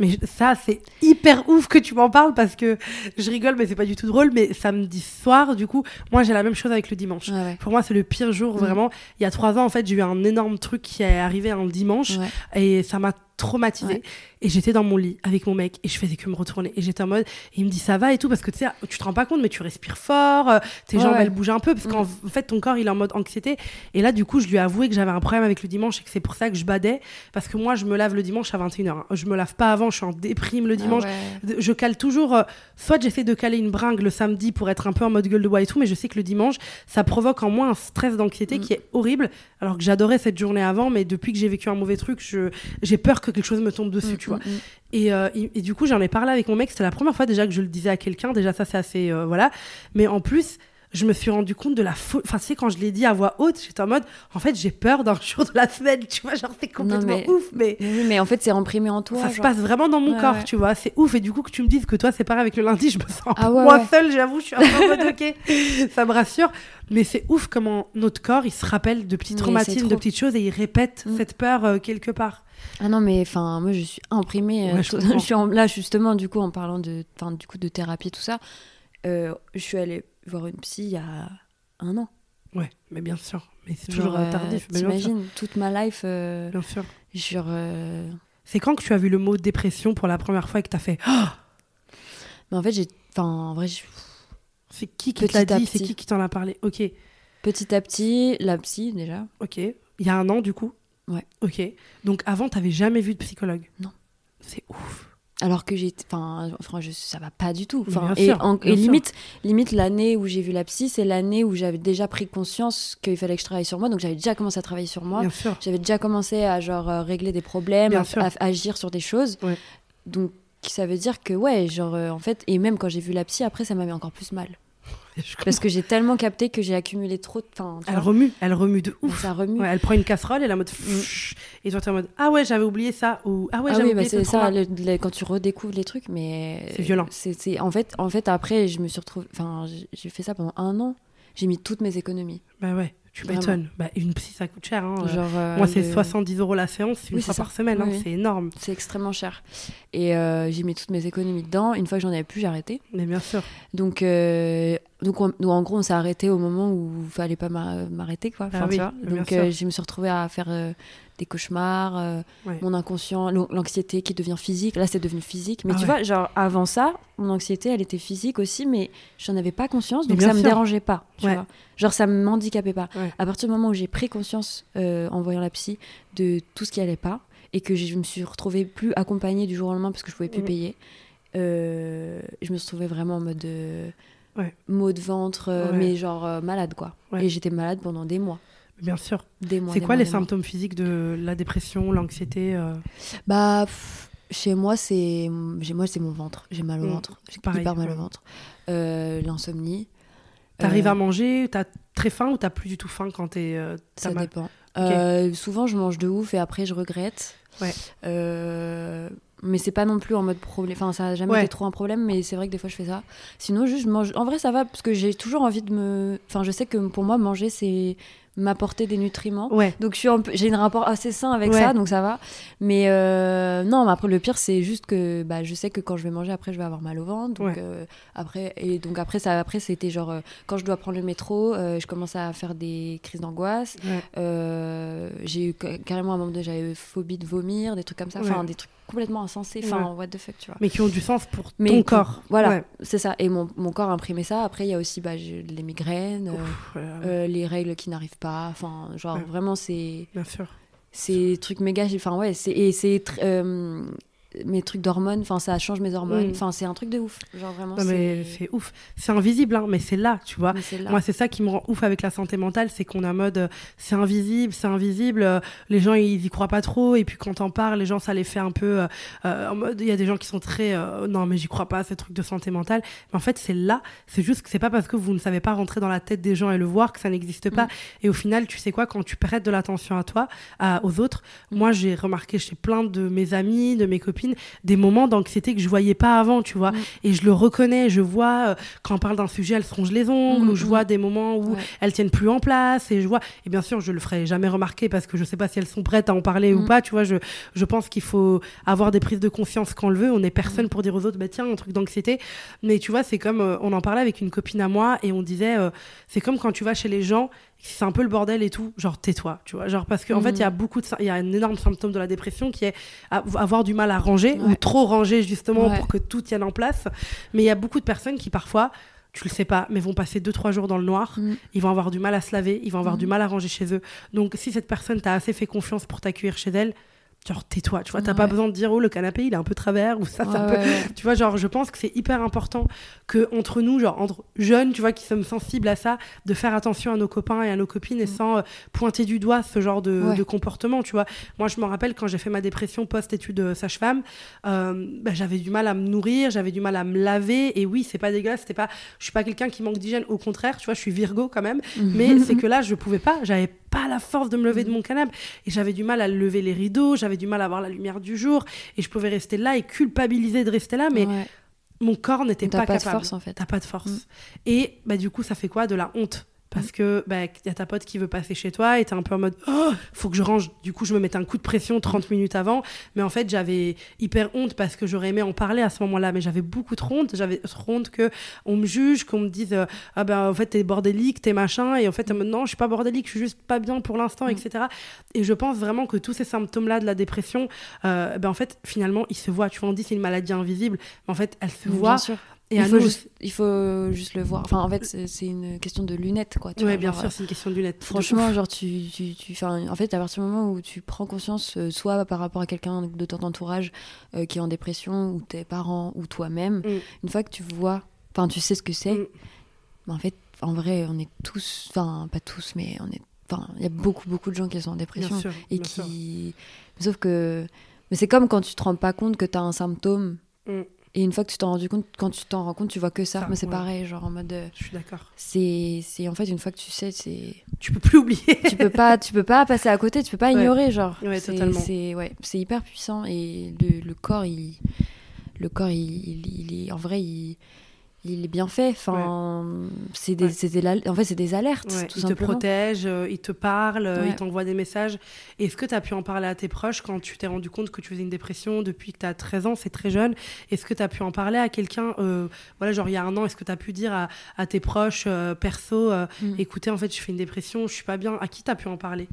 Mais ça, c'est hyper ouf que tu m'en parles parce que je rigole, mais c'est pas du tout drôle. Mais samedi soir, du coup, moi, j'ai la même chose avec le dimanche. Ouais, ouais. Pour moi, c'est le pire jour, Mm. vraiment. Il y a trois ans, en fait, j'ai eu un énorme truc qui est arrivé un dimanche Ouais. et ça m'a traumatisée. Ouais. Et j'étais dans mon lit avec mon mec et je faisais que me retourner. Et j'étais en mode, et il me dit ça va et tout, parce que tu sais, tu te rends pas compte, mais tu respires fort, euh, tes Ouais, jambes ouais. elles bougent un peu, parce Mm. qu'en en fait, ton corps il est en mode anxiété. Et là, du coup, je lui ai avoué que j'avais un problème avec le dimanche et que c'est pour ça que je badais, parce que moi, je me lave le dimanche à 21h. hein. Je me lave pas avant, je suis en déprime le dimanche. Ah ouais. Je cale toujours, euh, soit j'essaie de caler une bringue le samedi pour être un peu en mode gueule de bois et tout, mais je sais que le dimanche, ça provoque en moi un stress d'anxiété Mm. qui est horrible. Alors que j'adorais cette journée avant, mais depuis que j'ai vécu un mauvais truc, je- j'ai peur que quelque chose me tombe dessus, Mm, tu vois. Mm, mm. Et, euh, et, et du coup, j'en ai parlé avec mon mec. C'était la première fois déjà que je le disais à quelqu'un. Déjà, ça, c'est assez. euh, voilà. Mais en plus, je me suis rendu compte de la faute. Enfin, tu sais, quand je l'ai dit à voix haute, j'étais en mode, en fait, j'ai peur d'un *laughs* jour de la semaine. Tu vois, genre, c'est complètement mais- ouf. Mais Mais oui, mais en fait, c'est imprimé en toi. ça se passe vraiment dans mon Ouais, corps, ouais. tu vois. C'est ouf. Et du coup, que tu me dises que toi, c'est pareil avec le lundi, je me sens Ah ouais, moins seule, j'avoue. Je suis un peu en mode, *laughs* ok. Ça me rassure. Mais c'est ouf comment notre corps, il se rappelle de petits c'est traumatismes, de petites choses et il répète Mm. cette peur euh, quelque part. Ah non, mais enfin, moi, je suis imprimée. euh, Ouais, je *laughs* suis en- là, justement, du coup, en parlant de, du coup, de thérapie, tout ça, euh, je suis allée voir une psy il y a un an. Ouais, mais bien sûr. Mais c'est toujours euh, tardif. T'imagines, toute ma life, euh, Bien sûr. sur. C'est quand que tu as vu le mot dépression pour la première fois et que tu as fait Oh, Mais en fait, j'ai. Enfin, en vrai, je- C'est qui qui à dit C'est qui qui t'en a parlé? Ok, petit à petit, la psy, déjà. ok. Il y a un an, du coup? Ouais. Ok. Donc avant, t'avais jamais vu de psychologue? Non. C'est ouf. Alors que j'ai. Enfin, enfin, je- ça va pas du tout. Enfin, bien et sûr, en- et limite, limite l'année où j'ai vu la psy, c'est l'année où j'avais déjà pris conscience qu'il fallait que je travaille sur moi. Donc j'avais déjà commencé à travailler sur moi. Bien sûr. J'avais déjà commencé à genre euh, régler des problèmes, à, agir sur des choses. Ouais. Donc ça veut dire que ouais, genre euh, en fait, et même quand j'ai vu la psy, après ça m'a mis encore plus mal. *laughs* Parce que j'ai tellement capté que j'ai accumulé trop de. Enfin, tu Elle remue, elle remue de ouf. ça remue. Ouais, elle prend une casserole et la mode pfff, et toi t'es en mode ah ouais j'avais oublié ça ou ah ouais ah j'avais oui, bah oublié c'est ce ça, trauma. le- le- quand tu redécouvres les trucs, mais. C'est violent. C'est, c'est- en, fait, en fait, après, je me suis retrouvée. Enfin, j'ai- j'ai fait ça pendant un an. J'ai mis toutes mes économies. Bah ouais, tu m'étonnes. Bah une psy ça coûte cher. Hein. Genre, euh, Moi c'est le- 70 euros la séance une Oui, fois par semaine, hein, Oui, c'est énorme. C'est extrêmement cher. Et euh, j'ai mis toutes mes économies dedans. Une fois que j'en avais plus, j'ai arrêté. Mais bien sûr. Donc, euh, donc, on- donc, en gros, on s'est arrêté au moment où il fallait pas m'a- m'arrêter, quoi. Enfin, Ah oui, tu vois. bien Donc, euh, je me suis retrouvée à faire euh, des cauchemars, euh, Ouais. mon inconscient, l'an- l'anxiété qui devient physique. Là, c'est devenu physique. Mais Ah tu ouais. vois, genre, avant ça, mon anxiété, elle était physique aussi, mais j'en avais pas conscience, donc ça me sûr. dérangeait pas. Tu Ouais. vois. Genre, ça me handicapait pas. À partir du moment où j'ai pris conscience, en voyant la psy, de tout ce qui allait pas, et que je me suis retrouvée plus accompagnée du jour au lendemain parce que je pouvais plus Mhm. payer, je me suis retrouvée vraiment en mode Ouais. maux de ventre, euh, Ouais. mais genre euh, malade quoi. Ouais. Et j'étais malade pendant des mois. Bien sûr. Des mois C'est quoi mois, les mois. symptômes physiques de la dépression, l'anxiété euh, Bah, pff, chez moi, c'est j'ai- moi c'est mon ventre. J'ai mal au Mm. ventre. J'ai hyper mal au ventre. L'insomnie. T'arrives à manger, t'as très faim ou t'as plus du tout faim quand t'es Ça mal? dépend. Souvent, je mange de ouf et après, je regrette. Ouais. Mais c'est pas non plus en mode problème. Enfin, ça a jamais Ouais. été trop un problème, mais c'est vrai que des fois, je fais ça. Sinon, juste, je mange. En vrai, ça va parce que j'ai toujours envie de me. Enfin, je sais que pour moi, manger, c'est m'apporter des nutriments. Ouais. Donc je suis un peu- j'ai un rapport assez sain avec Ouais. ça, donc ça va. Mais euh, non, mais après le pire c'est juste que bah, je sais que quand je vais manger après je vais avoir mal au ventre. Donc Ouais. euh, après et donc après ça après c'était genre euh, quand je dois prendre le métro, je commence à faire des crises d'angoisse. Ouais. J'ai eu ca- carrément un moment de j'avais phobie de vomir, des trucs comme ça, enfin des trucs complètement insensés, enfin what the fuck tu vois. Mais qui ont du sens pour Mais ton corps. Voilà, Ouais. c'est ça. Et mon, mon corps a imprimé ça. Après il y a aussi bah, les migraines, euh, Ouf, euh, euh, les règles qui n'arrivent pas. Enfin, genre, vraiment, c'est. Bien sûr. C'est des trucs méga. Enfin, ouais, c'est. Et c'est. euh, mes trucs d'hormones, enfin ça change mes hormones, Mm. enfin c'est un truc de ouf, genre vraiment Non, mais c'est ouf. C'est invisible, hein, mais c'est là, tu vois. mais c'est là. Moi, c'est ça qui me rend ouf avec la santé mentale, c'est qu'on a mode euh, c'est invisible, c'est invisible. euh, les gens, ils y croient pas trop. Et puis quand on parle, les gens, ça les fait un peu euh, en mode. Il y a des gens qui sont très non, mais j'y crois pas, ces trucs de santé mentale. Mais en fait, c'est là. C'est juste que c'est pas parce que vous ne savez pas rentrer dans la tête des gens et le voir que ça n'existe pas. Mm. Et au final, tu sais quoi, quand tu prêtes de l'attention à toi, à- aux autres, moi, j'ai remarqué chez plein de mes amis, de mes copines, des moments d'anxiété que je voyais pas avant, tu vois. Mm. Et je le reconnais, je vois euh, quand on parle d'un sujet, elles se rongent les ongles, Mm, ou je mm. vois des moments où Ouais. elles tiennent plus en place, et je vois. Et bien sûr, je le ferai jamais remarquer parce que je sais pas si elles sont prêtes à en parler ou Mm. pas, tu vois. Je, je pense qu'il faut avoir des prises de conscience quand on le veut. On n'est Mm. personne pour dire aux autres, bah tiens, un truc d'anxiété. Mais tu vois, c'est comme, euh, on en parlait avec une copine à moi, et on disait, euh, c'est comme quand tu vas chez les gens, c'est un peu le bordel et tout, genre tais-toi, tu vois. Genre parce qu'en Mhm. fait, il y a beaucoup de, il y a un énorme symptôme de la dépression qui est avoir du mal à ranger ou trop ranger justement Ouais. pour que tout tienne en place. Mais il y a beaucoup de personnes qui parfois, tu le sais pas, mais vont passer 2-3 jours dans le noir, Mm. ils vont avoir du mal à se laver, ils vont avoir du mal à ranger chez eux. Donc si cette personne t'a assez fait confiance pour t'accueillir chez elle, genre tais-toi, tu vois, t'as pas besoin de dire oh le canapé il est un peu travers ou ça, ça Ouais, peut. *laughs* Tu vois, genre je pense que c'est hyper important que entre nous, genre entre jeunes, tu vois, qui sommes sensibles à ça, de faire attention à nos copains et à nos copines et Mm. sans euh, pointer du doigt ce genre de, comportement, tu vois. Moi, je me rappelle quand j'ai fait ma dépression post-études de sage-femme, euh, bah, j'avais du mal à me nourrir, j'avais du mal à me laver. Et oui, c'est pas dégueulasse, c'était pas, je suis pas quelqu'un qui manque d'hygiène, au contraire, tu vois, je suis Virgo quand même. Mais c'est *laughs* que là, je pouvais pas, j'avais pas la force de me lever de mon canapé. Et j'avais du mal à lever les rideaux, j'avais du mal à voir la lumière du jour. Et je pouvais rester là et culpabiliser de rester là, mais Ouais. mon corps n'était T'as pas, pas de capable. force, en fait. T'as pas de force. Mm. Et bah, du coup, ça fait quoi De la honte? Parce que bah, y a ta pote qui veut passer chez toi et t'es un peu en mode oh, faut que je range. Du coup, je me mettais un coup de pression 30 minutes avant. Mais en fait, j'avais hyper honte parce que j'aurais aimé en parler à ce moment-là. Mais j'avais beaucoup trop honte. J'avais trop honte que on me juge, qu'on me dise euh, ah ben en fait t'es bordélique, t'es machin. Et en fait, non, je suis pas bordélique, je suis juste pas bien pour l'instant, Mm. etc. Et je pense vraiment que tous ces symptômes-là de la dépression, euh, ben en fait, finalement, ils se voient. Tu vois, on dit c'est une maladie invisible, mais en fait, elle se voit. Et il, faut nous juste, il faut juste le voir. Enfin, en fait, c'est une question de lunettes, quoi. tu Ouais, vois, bien genre, sûr, c'est une question de lunettes. De Franchement, genre, tu, tu, en fait, à partir du moment où tu prends conscience, euh, soit par rapport à quelqu'un de ton entourage euh, qui est en dépression, ou tes parents, ou toi-même, Mm. une fois que tu vois, enfin, tu sais ce que c'est, Mm. bah, en fait, en vrai, on est tous, enfin, pas tous, mais on est, enfin, il y a beaucoup, beaucoup de gens qui sont en dépression Bien sûr, et bien sûr. qui, sauf que, mais c'est comme quand tu te rends pas compte que tu as un symptôme. Mm. Et une fois que tu t'en rendu compte, quand tu t'en rends compte, tu vois que ça. Ça, Moi, c'est ouais. pareil, genre en mode, euh, Je suis d'accord. c'est, c'est en fait une fois que tu sais, c'est Tu peux plus oublier. *laughs* tu peux pas tu peux pas passer à côté tu peux pas Ouais. ignorer genre Ouais, c'est totalement. c'est ouais c'est hyper puissant et le, le corps il le corps il, il, il est en vrai il il est bien fait. Enfin c'est des Ouais. en fait c'est des alertes Ouais, tout il te protège, euh, il te parle, euh, il t'envoie des messages. Est-ce que tu as pu en parler à tes proches quand tu t'es rendu compte que tu faisais une dépression depuis que tu as 13 ans, c'est très jeune? Est-ce que tu as pu en parler à quelqu'un, euh, voilà, genre il y a un an, est-ce que tu as pu dire à, à tes proches, perso, Mm. écoutez, en fait, je fais une dépression, je suis pas bien. À qui tu as pu en parler?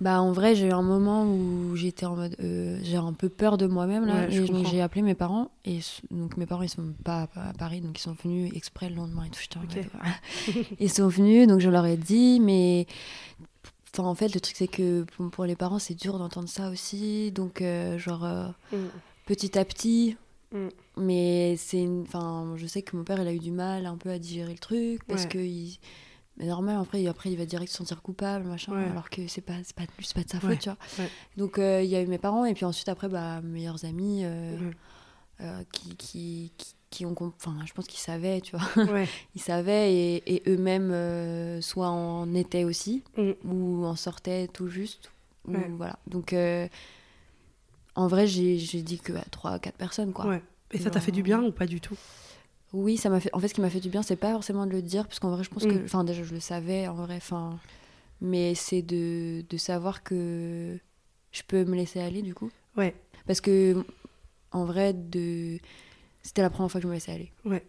Bah en vrai j'ai eu un moment où j'étais en mode euh, j'ai un peu peur de moi-même là Ouais, et donc j'ai appelé mes parents et donc mes parents ils sont pas à Paris donc ils sont venus exprès le lendemain et tout j'étais ah. *laughs* ils sont venus donc je leur ai dit mais Enfin, en fait, le truc, c'est que pour, les parents, c'est dur d'entendre ça aussi. Donc, euh, genre, euh, petit à petit. Mm. Mais c'est enfin, je sais que mon père, il a eu du mal un peu à digérer le truc parce Ouais. que il... mais normal après, après il va direct se sentir coupable machin Ouais. alors que c'est pas c'est pas c'est pas de sa Ouais, faute tu vois. ouais. Donc euh, il y a eu mes parents et puis ensuite après bah meilleurs amis euh, euh, qui, qui, qui qui ont enfin je pense qu'ils savaient tu vois *laughs* ils savaient et, et eux-mêmes soit en étaient aussi Mm. ou en sortaient tout juste ou voilà donc en vrai j'ai dit que à trois quatre personnes quoi. Et ça t'a fait du bien ou pas du tout? Oui ça m'a fait en fait ce qui m'a fait du bien c'est pas forcément de le dire parce qu'en vrai je pense que Mm. enfin déjà je le savais en vrai enfin mais c'est de, de savoir que je peux me laisser aller du coup Ouais. parce que en vrai de c'était la première fois que je me laissais aller Ouais.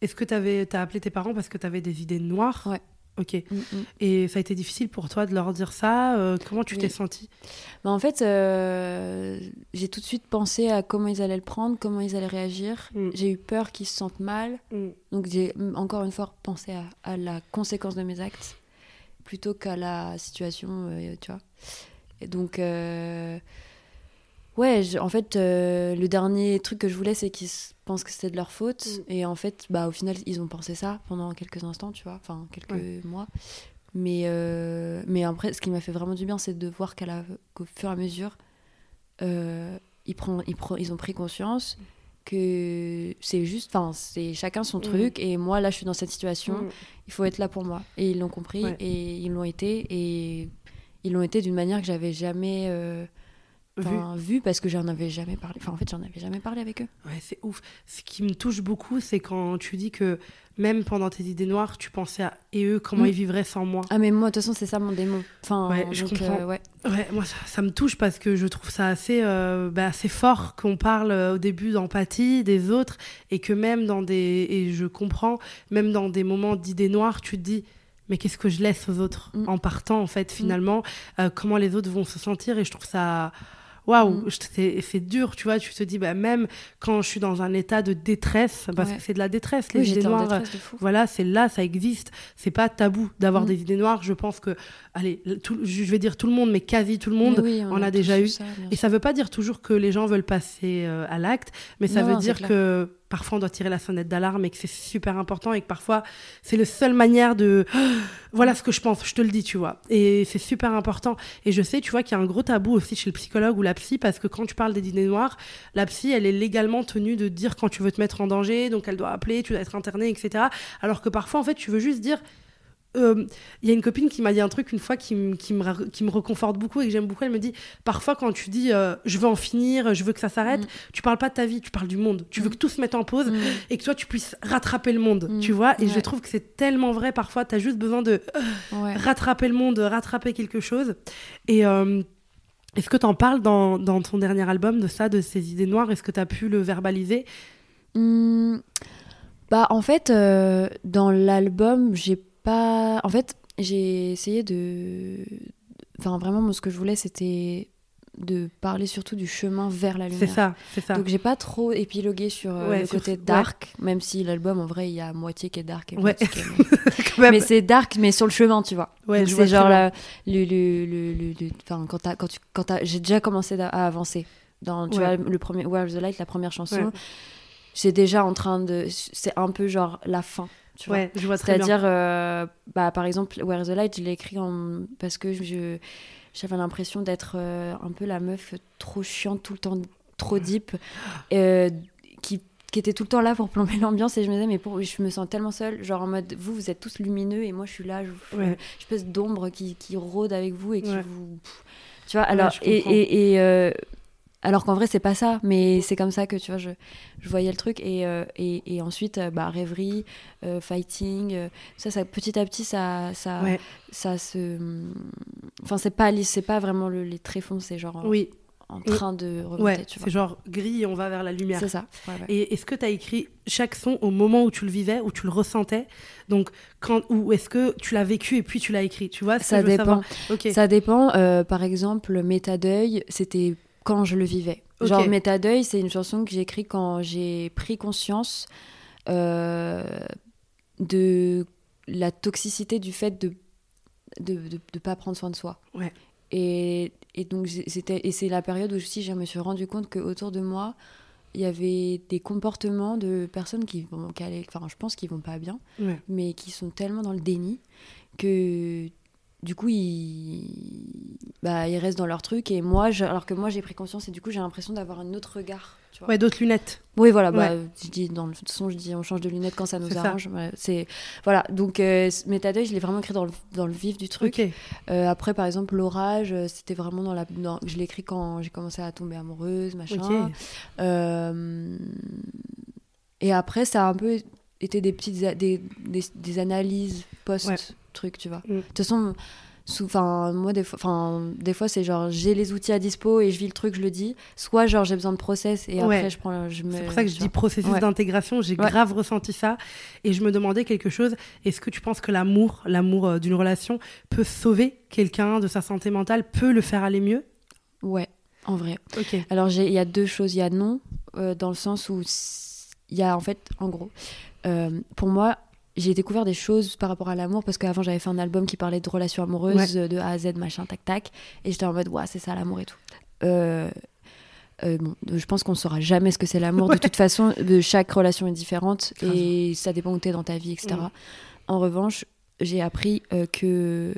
Est-ce que tu as appelé tes parents parce que tu avais des idées noires? Ouais. Ok. Mm, mm. Et ça a été difficile pour toi de leur dire ça euh, Comment tu Oui. t'es sentie? Bah, en fait, euh, j'ai tout de suite pensé à comment ils allaient le prendre, comment ils allaient réagir. Mm. J'ai eu peur qu'ils se sentent mal. Mm. Donc j'ai encore une fois pensé à, à la conséquence de mes actes. plutôt qu'à la situation, euh, tu vois. Et donc, ouais, je- en fait, euh, le dernier truc que je voulais, c'est qu'ils pensent que c'était de leur faute. Mm. Et en fait, bah, au final, ils ont pensé ça pendant quelques instants, tu vois, enfin, quelques Ouais. mois. Mais, euh, mais après, ce qui m'a fait vraiment du bien, c'est de voir qu'au fur et à mesure, euh, ils, ils, ils ont pris conscience que c'est juste, enfin, c'est chacun son Mm. truc. Et moi, là, je suis dans cette situation Mm. il faut être là pour moi. Et ils l'ont compris Ouais. et ils l'ont été. Et ils l'ont été d'une manière que j'avais jamais euh, Vu. vue parce que j'en avais jamais parlé. Enfin, en fait, j'en avais jamais parlé avec eux. Ouais, c'est ouf. Ce qui me touche beaucoup, c'est quand tu dis que même pendant tes idées noires, tu pensais à et eux, comment Mm. ils vivraient sans moi. Ah, mais moi, de toute façon, c'est ça mon démon. Enfin, Ouais, je comprends. euh, ouais. Ouais, moi, ça, ça me touche parce que je trouve ça assez, euh, bah, assez fort qu'on parle euh, au début d'empathie des autres et que même dans des. Et je comprends, même dans des moments d'idées noires, tu te dis. Mais qu'est-ce que je laisse aux autres Mm. en partant, en fait, finalement Euh, Comment les autres vont se sentir Et je trouve ça. Waouh, Mm. c'est c'est dur, tu vois. Tu te dis, bah, même quand je suis dans un état de détresse, parce Ouais. que c'est de la détresse, les idées en noires. Voilà, c'est là, ça existe. C'est pas tabou d'avoir Mm. des idées noires. Je pense que, allez, tout- je vais dire tout le monde, mais quasi tout le monde. Oui, on a déjà eu. ça, Et ça veut pas dire toujours que les gens veulent passer euh, à l'acte, mais ça Non, veut dire que parfois on doit tirer la sonnette d'alarme et que c'est super important et que parfois c'est la seule manière de *gasps* voilà ce que je pense, je te le dis, tu vois. Et c'est super important. Et je sais, tu vois, qu'il y a un gros tabou aussi chez le psychologue ou la psy parce que quand tu parles des idées noires, la psy, elle est légalement tenue de dire quand tu veux te mettre en danger, donc elle doit appeler, tu dois être interné, etc. Alors que parfois, en fait, tu veux juste dire euh, il y a une copine qui m'a dit un truc une fois qui, me- qui, me, ra- qui me reconforte beaucoup et que j'aime beaucoup. Elle me dit parfois, quand tu dis euh, je veux en finir, je veux que ça s'arrête, Mm. tu parles pas de ta vie, tu parles du monde. Tu veux Mm. que tout se mette en pause Mm. et que toi, tu puisses rattraper le monde, Mm. tu vois. Et je trouve que c'est tellement vrai. Parfois, tu as juste besoin de Ouais. rattraper le monde, rattraper quelque chose. Et. euh, est-ce que tu en parles dans, dans ton dernier album de ça, de ces idées noires? Est-ce que tu as pu le verbaliser? Bah en fait euh, dans l'album j'ai pas en fait j'ai essayé de enfin vraiment moi ce que je voulais c'était de parler surtout du chemin vers la lumière. C'est ça, c'est ça. donc j'ai pas trop épilogué sur euh, Ouais, le sur- côté ouais. dark même si l'album en vrai il y a moitié qui est dark et Ouais. moitié qui est *laughs* mais c'est dark mais sur le chemin tu vois. Ouais, c'est genre la- le, le, quand quand tu quand j'ai déjà commencé à avancer dans tu vois le premier Where is the Light la première chanson c'est déjà en train de c'est un peu genre la fin tu vois Ouais, je vois très bien. c'est-à-dire euh, bah par exemple Where is the Light je l'ai écrit en... parce que je j'avais l'impression d'être euh, un peu la meuf trop chiante tout le temps trop deep euh, qui qui était tout le temps là pour plomber l'ambiance et je me disais mais pour je me sens tellement seule genre en mode vous vous êtes tous lumineux et moi je suis là je, je- Ouais. espèce d'ombre qui, qui rôde avec vous et qui Ouais. vous tu vois alors je et, comprends. et, et, euh, alors qu'en vrai c'est pas ça mais c'est comme ça que tu vois je, je voyais le truc et, euh, et, et ensuite euh, bah rêverie euh, fighting ça ça petit à petit ça ça Ouais. ça se enfin c'est pas c'est pas vraiment le, les tréfonds c'est genre en- Oui, en train de remonter ouais, tu vois c'est genre gris et on va vers la lumière. c'est ça ouais. Et est-ce que tu as écrit chaque son au moment où tu le vivais, où tu le ressentais? Donc, quand, ou est-ce que tu l'as vécu et puis tu l'as écrit? Tu vois que ça dépend savoir? Ok. Ça dépend. euh, par exemple, Métadeuil, c'était quand je le vivais. Ok. Genre, Métadeuil, c'est une chanson que j'ai écrite quand j'ai pris conscience euh, de la toxicité du fait de de, de, de pas prendre soin de soi. Ouais. Et, et donc, c'était et c'est la période où aussi je me suis rendu compte que autour de moi, il y avait des comportements de personnes qui vont, qui allaient- enfin, je pense qu'ils vont pas bien, Ouais. mais qui sont tellement dans le déni que du coup ils, bah, ils restent dans leur truc et moi je- alors que moi j'ai pris conscience et du coup j'ai l'impression d'avoir un autre regard tu vois. Ouais, d'autres lunettes. oui voilà bah, Ouais. je dis dans le son je dis on change de lunettes quand ça nous arrange Voilà, c'est voilà donc euh, Métadeuil je l'ai vraiment écrit dans le, dans le vif du truc. Euh, après par exemple l'orage euh, c'était vraiment dans la dans- je l'ai écrit quand j'ai commencé à tomber amoureuse machin euh, et après, ça a un peu été des petites a- des, des, des analyses post-truc, tu vois. Mm. De toute façon, sous- 'fin, moi, des fois, des fois c'est genre j'ai les outils à dispo et je vis le truc, je le dis. Soit genre j'ai besoin de process et Ouais. après je prends. Je me, C'est pour ça que je dis processus Ouais. d'intégration. J'ai Ouais. grave ressenti ça. Et je me demandais quelque chose. Est-ce que tu penses que l'amour, l'amour euh, d'une relation, peut sauver quelqu'un de sa santé mentale, peut le faire aller mieux? Ouais, en vrai. Ok. Alors il y a deux choses. Il y a non, euh, dans le sens où il y a en fait, en gros, euh, pour moi, j'ai découvert des choses par rapport à l'amour parce qu'avant j'avais fait un album qui parlait de relations amoureuses de A à Z machin tac tac. Et j'étais en mode ouais c'est ça l'amour et tout. Euh, euh, bon, je pense qu'on saura jamais ce que c'est l'amour. De toute façon de chaque relation est différente et ça dépend où t'es dans ta vie etc Mm. en revanche j'ai appris euh, que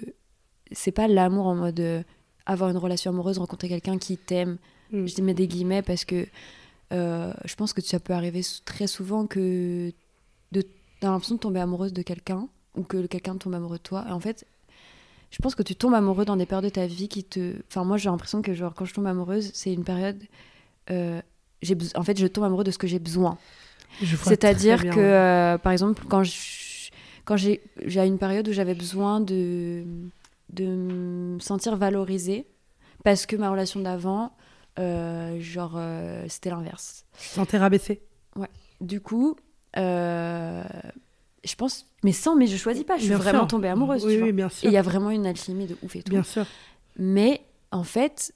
c'est pas l'amour en mode euh, avoir une relation amoureuse rencontrer quelqu'un qui t'aime. Mm. je mets des guillemets parce que euh, je pense que ça peut arriver très souvent que t'as l'impression de tomber amoureuse de quelqu'un ou que quelqu'un tombe amoureux de toi et en fait je pense que tu tombes amoureux dans des périodes de ta vie qui te enfin moi j'ai l'impression que genre quand je tombe amoureuse c'est une période euh, j'ai en fait je tombe amoureux de ce que j'ai besoin c'est-à-dire que, euh, par exemple, quand quand j'ai j'ai une période où j'avais besoin de, de me sentir valorisée, parce que ma relation d'avant, euh, genre, c'était l'inverse. Sans t'es rabaissé. Du coup, euh, je pense, mais sans, mais je choisis pas, je suis Bien vraiment sûr. tombée amoureuse. Oui, tu vois. oui, bien Et sûr. il y a vraiment une alchimie de ouf et tout. Bien sûr. Mais en fait,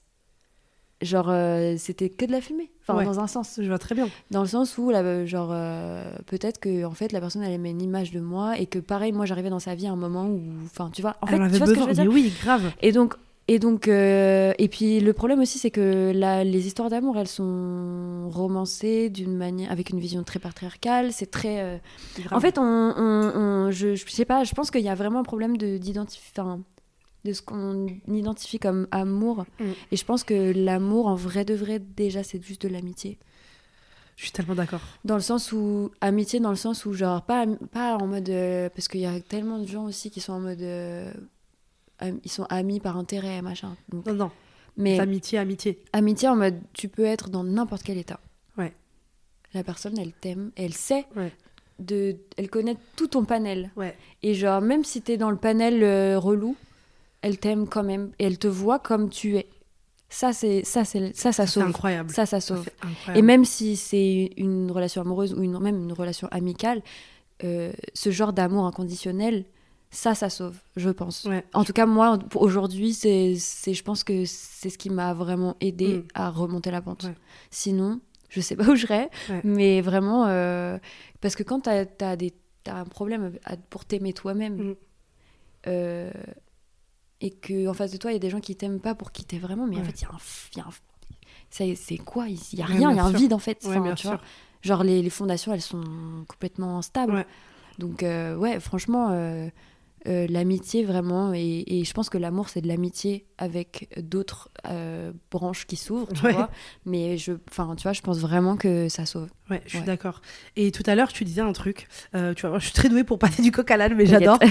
genre, euh, c'était que de la fumée, enfin, Ouais. dans un sens. Je vois très bien. Dans le sens où, là, genre, euh, peut-être que en fait, la personne, elle aimait une image de moi et que pareil, moi, j'arrivais dans sa vie à un moment où, enfin, tu vois, en fait, en tu avait vois ce que je besoin. veux dire Mais oui, grave. Et donc, et donc, euh, et puis le problème aussi, c'est que la, les histoires d'amour, elles sont romancées d'une manière, avec une vision très patriarcale. C'est très. euh. En fait, on, on- on- je, je sais pas, je pense qu'il y a vraiment un problème de d'identifier, de ce qu'on identifie comme amour. Mm. Et je pense que l'amour, en vrai de vrai, déjà, c'est juste de l'amitié. je suis tellement d'accord. Dans le sens où, amitié, dans le sens où, genre, pas, pas en mode. euh, parce qu'il y a tellement de gens aussi qui sont en mode. Ils sont amis par intérêt, machin. Donc, Non, non. mais Amitié, amitié. amitié en mode, tu peux être dans n'importe quel état. Ouais. La personne, elle t'aime, elle sait. Ouais. De, elle connaît tout ton panel. Ouais. Et genre, même si t'es dans le panel euh, relou, elle t'aime quand même. Et elle te voit comme tu es. Ça, c'est ça, c'est ça, ça C'est sauve. incroyable. Ça, ça sauve. Et même si c'est une relation amoureuse ou une, même une relation amicale, euh, ce genre d'amour inconditionnel, ça, ça sauve, je pense. Ouais. En tout cas, moi, aujourd'hui, c'est, je pense que c'est ce qui m'a vraiment aidé Mm. à remonter la pente. Ouais. Sinon, je sais pas où je serais, Ouais. mais vraiment, euh, parce que quand t'as, t'as des, t'as un problème à- pour t'aimer toi-même, Mm. euh, et que en face de toi, il y a des gens qui t'aiment pas pour qui t'es vraiment, mais en fait, il y a un, c'est, quoi Il y a rien, il y a un vide en fait. Enfin, tu vois. Genre les, les fondations, elles sont complètement instables. Donc euh, ouais, franchement, euh, l'amitié vraiment, et, et je pense que l'amour c'est de l'amitié avec d'autres euh, branches qui s'ouvrent, tu Ouais. vois. Mais je, enfin, tu vois, je pense vraiment que ça sauve. Ouais, je suis Ouais. d'accord. Et tout à l'heure, tu disais un truc. euh, tu vois, je suis très douée pour passer du coq à l'âne, mais j'adore. *laughs*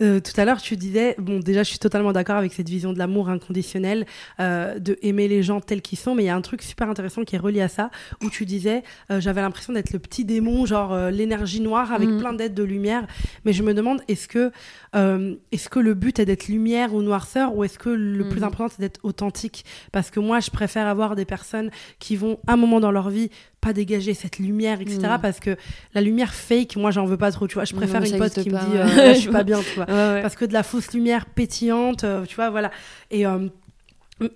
Euh, tout à l'heure, tu disais, bon, déjà, je suis totalement d'accord avec cette vision de l'amour inconditionnel, euh, de aimer les gens tels qu'ils sont. Mais il y a un truc super intéressant qui est relié à ça, où tu disais, euh, j'avais l'impression d'être le petit démon, genre l'énergie noire avec Mhm. plein d'aides de lumière. Mais je me demande, est-ce que, est-ce que le but est d'être lumière ou noirceur, ou est-ce que le plus Mhm. important c'est d'être authentique? Parce que moi, je préfère avoir des personnes qui vont, un moment dans leur vie, pas dégager cette lumière, etc. Mhm. Parce que la lumière fake, moi, j'en veux pas trop, tu vois. Je préfère une pote qui me dit, euh, Là, je suis pas bien, tu vois. *laughs* Ouais, ouais. Parce que de la fausse lumière pétillante, euh, tu vois, voilà. Et, euh,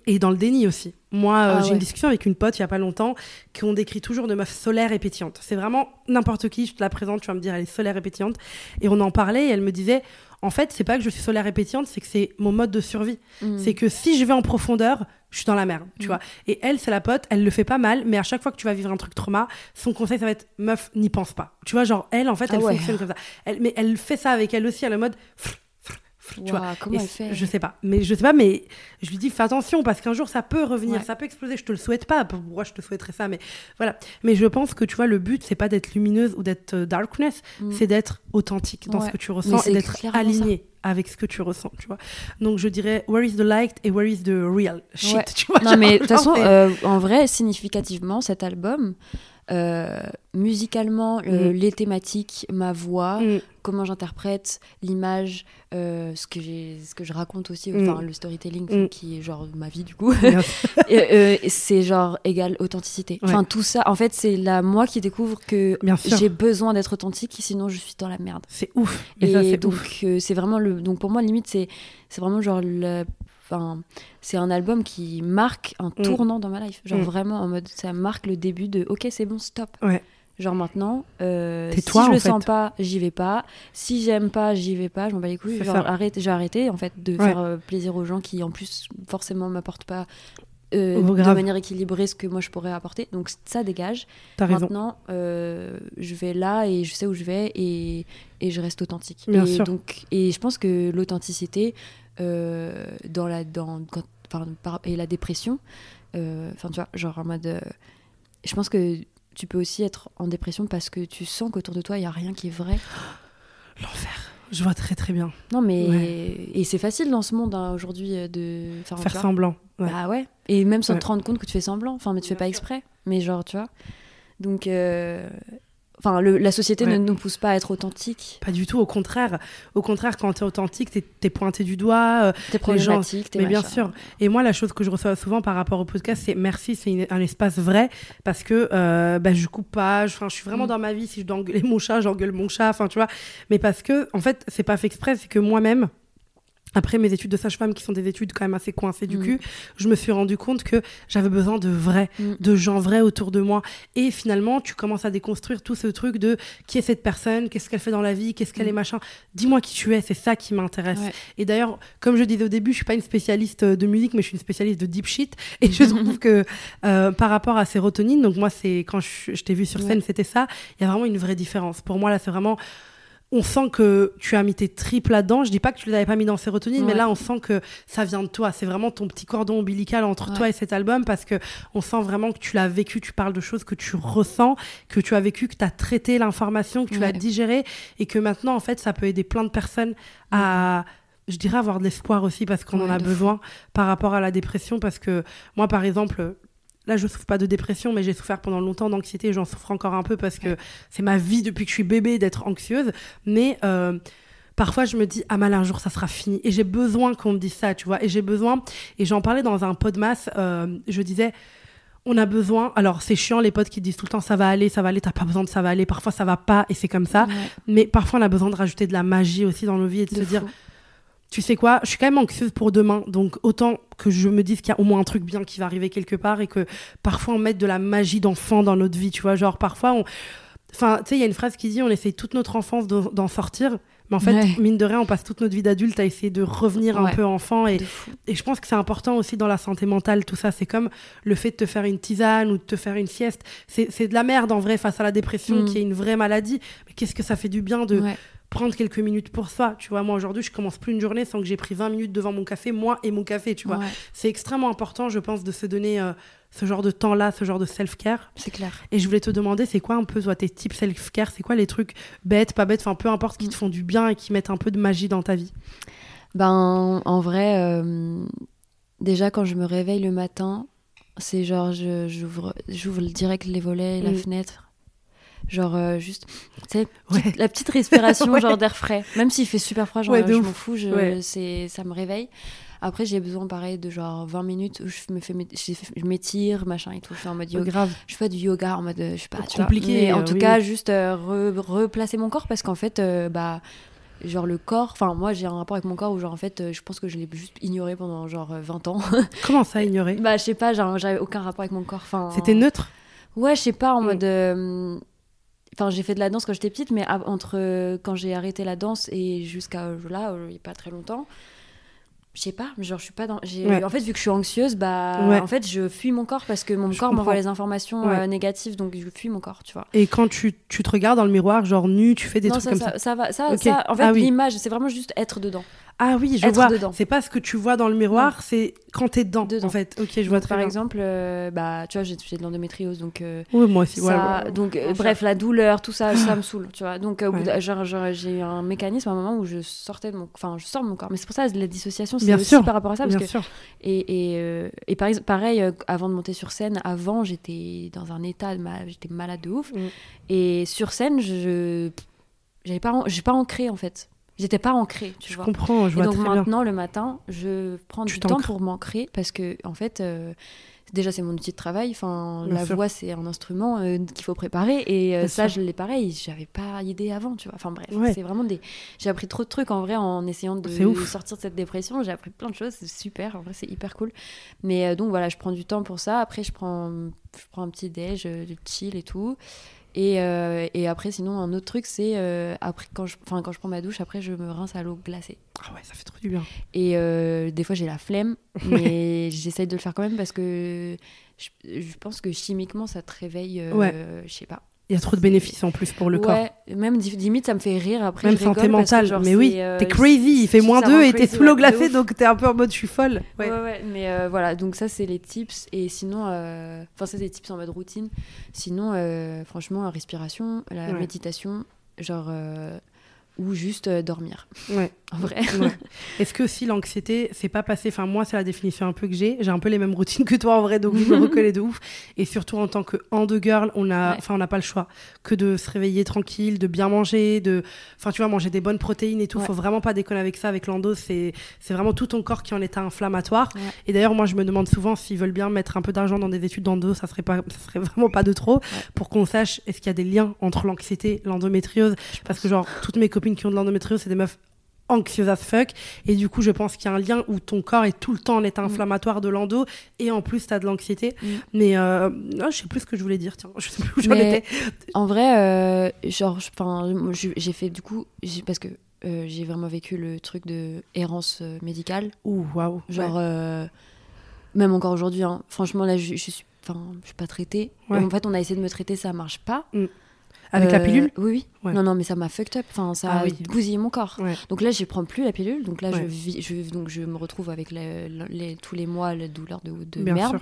et dans le déni aussi. Moi, Ah j'ai ouais. une discussion avec une pote il y a pas longtemps qu'on décrit toujours de meuf solaire et pétillante. C'est vraiment n'importe qui, je te la présente, tu vas me dire elle est solaire et pétillante. Et on en parlait et elle me disait, en fait, c'est pas que je suis solaire et pétillante, c'est que c'est mon mode de survie. Mm. C'est que si je vais en profondeur, je suis dans la merde, tu Mm. vois. Et elle, c'est la pote, elle le fait pas mal, mais à chaque fois que tu vas vivre un truc trauma, son conseil, ça va être meuf, n'y pense pas. Tu vois, genre, elle, en fait, Ah elle ouais. fonctionne comme ça. Elle, mais elle fait ça avec elle aussi, elle est en mode. Tu vois. Ouah, comment Et elle fait Je sais pas, mais je sais pas, mais je lui dis fais attention parce qu'un jour ça peut revenir, Ouais. ça peut exploser. Je te le souhaite pas. Pourquoi je te souhaiterais ça Mais voilà. Mais je pense que tu vois, le but c'est pas d'être lumineuse ou d'être euh, darkness, Mm. c'est d'être authentique dans Ouais. ce que tu ressens et d'être aligné avec ce que tu ressens, tu vois. Donc je dirais where is the light et where is the real shit, Ouais. *laughs* tu vois. Non, mais de toute façon, euh, en vrai, significativement, cet album, euh, musicalement, euh, Mhm. les thématiques, ma voix, Mm. comment j'interprète l'image, euh, ce que ce que je raconte aussi, Mm. enfin le storytelling Mm. qui est genre ma vie du coup. *laughs* Euh, c'est genre égal authenticité. Ouais. Enfin tout ça, en fait, c'est la moi qui découvre que j'ai besoin d'être authentique, sinon je suis dans la merde. C'est ouf. Et, Et, ça c'est donc c'est vraiment le donc pour moi limite c'est c'est vraiment genre le enfin c'est un album qui marque un Mm. tournant dans ma life genre Mm. vraiment en mode ça marque le début de OK c'est bon stop Ouais. Genre maintenant, euh, si toi, je le fait. sens pas, j'y vais pas. Si j'aime pas, j'y vais pas. Je m'en bats les couilles. Genre, arrête, j'ai arrêté en fait de Ouais. faire euh, plaisir aux gens qui en plus forcément m'apportent pas euh, Oh, de manière équilibrée ce que moi je pourrais apporter. Donc ça dégage. Maintenant, euh, je vais là et je sais où je vais et, et je reste authentique. Bien et sûr. donc et je pense que l'authenticité dans la dans quand- par- et la dépression, euh, enfin tu vois, genre en mode, euh, je pense que tu peux aussi être en dépression parce que tu sens qu'autour de toi il y a rien qui est vrai. *gasps* L'enfer. Je vois très très bien. Non mais Ouais. et c'est facile dans ce monde hein, aujourd'hui euh, de Faire vois. semblant. Ouais. Bah ouais. Et même sans Ouais. te rendre compte que tu fais semblant. Enfin, mais tu fais pas exprès. Mais genre, tu vois. Donc, euh, enfin, le- la société Ouais. ne nous pousse pas à être authentique. Pas du tout, au contraire. Au contraire, quand t'es authentique, t'es es pointé du doigt. euh, T'es problématique, t'es mais bien sûr. Et moi, la chose que je reçois souvent par rapport au podcast, c'est merci, c'est un espace vrai parce que euh, bah, je coupe pas. je- Enfin, je suis vraiment Mm. dans ma vie. Si je dois engueuler mon chat, j'engueule mon chat. Enfin, tu vois. Mais parce que, en fait, c'est pas fait exprès, c'est que moi-même. Après mes études de sage-femme, qui sont des études quand même assez coincées du Mm. cul, je me suis rendu compte que j'avais besoin de vrai, Mm. de gens vrais autour de moi. Et finalement, tu commences à déconstruire tout ce truc de qui est cette personne, qu'est-ce qu'elle fait dans la vie, qu'est-ce qu'elle Mm. est, machin. Dis-moi qui tu es, c'est ça qui m'intéresse. Ouais. Et d'ailleurs, comme je disais au début, je suis pas une spécialiste de musique, mais je suis une spécialiste de deep shit. *laughs* Et je *laughs* trouve que euh, par rapport à sérotonine, donc moi, c'est quand je, je t'ai vu sur scène, Ouais. c'était ça. Il y a vraiment une vraie différence. Pour moi, là, c'est vraiment. On sent que tu as mis tes tripes là-dedans. Je dis pas que tu les avais pas mis dans sérotonine, mais Ouais. là, on sent que ça vient de toi. C'est vraiment ton petit cordon ombilical entre Ouais. toi et cet album parce que on sent vraiment que tu l'as vécu. Tu parles de choses que tu ressens, que tu as vécu, que tu as traité l'information, que tu l'as Ouais. digéré et que maintenant, en fait, ça peut aider plein de personnes à, je dirais, avoir de l'espoir aussi parce qu'on en a besoin par rapport à la dépression. Parce que moi, par exemple, là, je souffre pas de dépression, mais j'ai souffert pendant longtemps d'anxiété. et J'en souffre encore un peu parce que c'est ma vie depuis que je suis bébé d'être anxieuse. Mais euh, parfois, je me dis, ah mal, un jour, ça sera fini. Et j'ai besoin qu'on me dise ça, tu vois. Et j'ai besoin, et j'en parlais dans un podmas, euh, je disais, on a besoin. Alors, c'est chiant, les potes qui disent tout le temps ça va aller, ça va aller, t'as pas besoin de ça va aller. Parfois, ça va pas, et c'est comme ça. Ouais, Mais parfois, on a besoin de rajouter de la magie aussi dans nos vies et de, de se dire. Tu sais quoi, je suis quand même anxieuse pour demain, donc autant que je me dise qu'il y a au moins un truc bien qui va arriver quelque part et que parfois on mette de la magie d'enfant dans notre vie, tu vois, genre parfois on... Enfin, tu sais, il y a une phrase qui dit on essaye toute notre enfance d'en sortir, mais en fait, Ouais. mine de rien, on passe toute notre vie d'adulte à essayer de revenir un peu enfant et, je pense que c'est important aussi dans la santé mentale, tout ça. C'est comme le fait de te faire une tisane ou de te faire une sieste. C'est de la merde en vrai face à la dépression Mm. qui est une vraie maladie. Mais qu'est-ce que ça fait du bien de Ouais. Prendre quelques minutes pour soi Tu vois, moi aujourd'hui, je commence plus une journée sans que j'ai pris 20 minutes devant mon café, moi et mon café, tu vois. Ouais, C'est extrêmement important, je pense, de se donner euh, ce genre de temps-là, ce genre de self-care. c'est clair. Et je voulais te demander, c'est quoi un peu toi, tes types self-care? C'est quoi les trucs bêtes, pas bêtes, enfin peu importe, qui te font du bien et qui mettent un peu de magie dans ta vie Ben, en vrai, euh, déjà quand je me réveille le matin, c'est genre, j'ouvre j'ouvre direct les volets et la Mm. fenêtre. Genre, euh, juste, tu sais, Ouais. la petite respiration, *laughs* Ouais. genre d'air frais. Même s'il fait super froid, genre, Ouais, de je m'en fous, je, c'est, ça me réveille. Après, j'ai besoin, pareil, de genre 20 minutes où je me fais, je m'étire, machin et tout. Je fais en mode yoga. Grave. Je fais du yoga en mode, euh, je sais pas, tu vois. Compliqué, Mais en euh, tout oui, cas, juste euh, re- replacer mon corps parce qu'en fait, euh, bah, genre le corps, enfin, moi j'ai un rapport avec mon corps où, genre, en fait, euh, je pense que je l'ai juste ignoré pendant genre euh, 20 ans. *laughs* Comment ça, ignorer? Bah, je sais pas, genre, j'avais aucun rapport avec mon corps. Enfin, C'était neutre? Ouais, je sais pas, en Mm. mode. Enfin, j'ai fait de la danse quand j'étais petite, mais entre euh, quand j'ai arrêté la danse et jusqu'à euh, là, euh, il y a pas très longtemps, je sais pas, genre je suis pas dans. Ouais. En fait, vu que je suis anxieuse, bah, Ouais. en fait, je fuis mon corps parce que mon Je corps m'envoie les informations Ouais. euh, négatives, donc je fuis mon corps, tu vois. Et quand tu, tu te regardes dans le miroir, genre nu, tu fais des non, trucs ça, comme ça, ça. ça va, ça, en fait, Ah oui. l'image, c'est vraiment juste être dedans. Ah oui, je Être vois. dedans. C'est pas ce que tu vois dans le miroir, c'est quand t'es dedans, Dedans. en fait. Ok, je vois très par bien. exemple, euh, bah, tu vois, j'ai j'ai de l'endométriose, donc. euh, Oui, moi aussi. ça- ouais, ouais. donc euh, Mon bref la douleur tout ça ça me saule tu vois donc au bout genre, genre, j'ai eu un mécanisme à un moment où je sortais de mon enfin je sors de mon corps mais c'est pour ça la dissociation c'est Bien aussi sûr. par rapport à ça parce Bien que sûr. et et, et par pareil avant de monter sur scène avant j'étais dans un état de j'étais malade de ouf Mm. et sur scène je j'avais pas j'ai pas ancré en fait j'étais pas ancrée tu Je vois comprends, je et vois donc très bien. maintenant, le matin, je prends Tu du temps pour m'ancrer parce que, en fait, euh, déjà, c'est mon outil de travail. Enfin, la sûr. voix, c'est un instrument euh, qu'il faut préparer. Et euh, ça, sûr. je l'ai pareil. J'avais pas idée avant, tu vois. Enfin, bref, Ouais. c'est vraiment des. J'ai appris trop de trucs en vrai en essayant de sortir de cette dépression. J'ai appris plein de choses. C'est super. En vrai, c'est hyper cool. Mais donc, voilà, je prends du temps pour ça. Après, je prends, je prends un petit déj, de chill et tout. Et, euh, et après, sinon, un autre truc, c'est euh, après quand je, enfin, quand je prends ma douche, après, je me rince à l'eau glacée. Ah ouais, ça fait trop du bien. Et euh, des fois, j'ai la flemme, *laughs* mais j'essaye de le faire quand même parce que je, je pense que chimiquement, ça te réveille. Ouais. Je sais pas. Il y a trop de bénéfices en plus pour le corps. Même limite, ça me fait rire après. Même santé mentale. genre, mais oui, euh, t'es crazy, il fait moins 2 et t'es sous l'eau glacée, donc t'es un peu en mode je suis folle. Ouais, Ouais. ouais, mais euh, voilà, donc ça c'est les tips. Et sinon, euh, enfin, ça c'est des tips en mode routine. Sinon, franchement, la respiration, la méditation, genre, ou juste euh, dormir, Ouais. *laughs* en vrai. Ouais. Est-ce que si l'anxiété, c'est pas passé, enfin moi c'est la définition un peu que j'ai, j'ai un peu les mêmes routines que toi en vrai, donc je me *laughs* reconnais de ouf. Et surtout en tant que hand girl, on a, Ouais. enfin on n'a pas le choix que de se réveiller tranquille, de bien manger, de, enfin tu vois manger des bonnes protéines et tout. Faut vraiment pas déconner avec ça, avec l'endo, c'est c'est vraiment tout ton corps qui est en état inflammatoire. Et d'ailleurs moi je me demande souvent s'ils veulent bien mettre un peu d'argent dans des études d'endo, ça serait pas, ça serait vraiment pas de trop, pour qu'on sache est-ce qu'il y a des liens entre l'anxiété, l'endométriose, parce que genre toutes mes copines qui ont de l'endométriose c'est des meufs anxieuses as fuck et du coup je pense qu'il y a un lien où ton corps est tout le temps en état inflammatoire de l'endo et en plus t'as de l'anxiété Mm. mais euh, je sais plus ce que je voulais dire tiens *laughs* je sais plus où j'en étais En vrai, euh, genre, j'ai fait du coup, parce que euh, j'ai vraiment vécu le truc de errance euh, médicale. ouh waouh Genre, Ouais. euh, même encore aujourd'hui, hein, franchement, là, je, je suis, enfin, je suis pas traitée. Ouais. En fait, on a essayé de me traiter, ça marche pas. Avec la Euh, pilule Oui, oui. Ouais. Non, non, mais ça m'a fucked up. Enfin, ça Ah a oui. bousillé mon corps. Ouais. Donc là, je prends plus la pilule. Donc là, je, vis, je, donc je me retrouve avec le- le- les, tous les mois la douleur de, de bien merde. sûr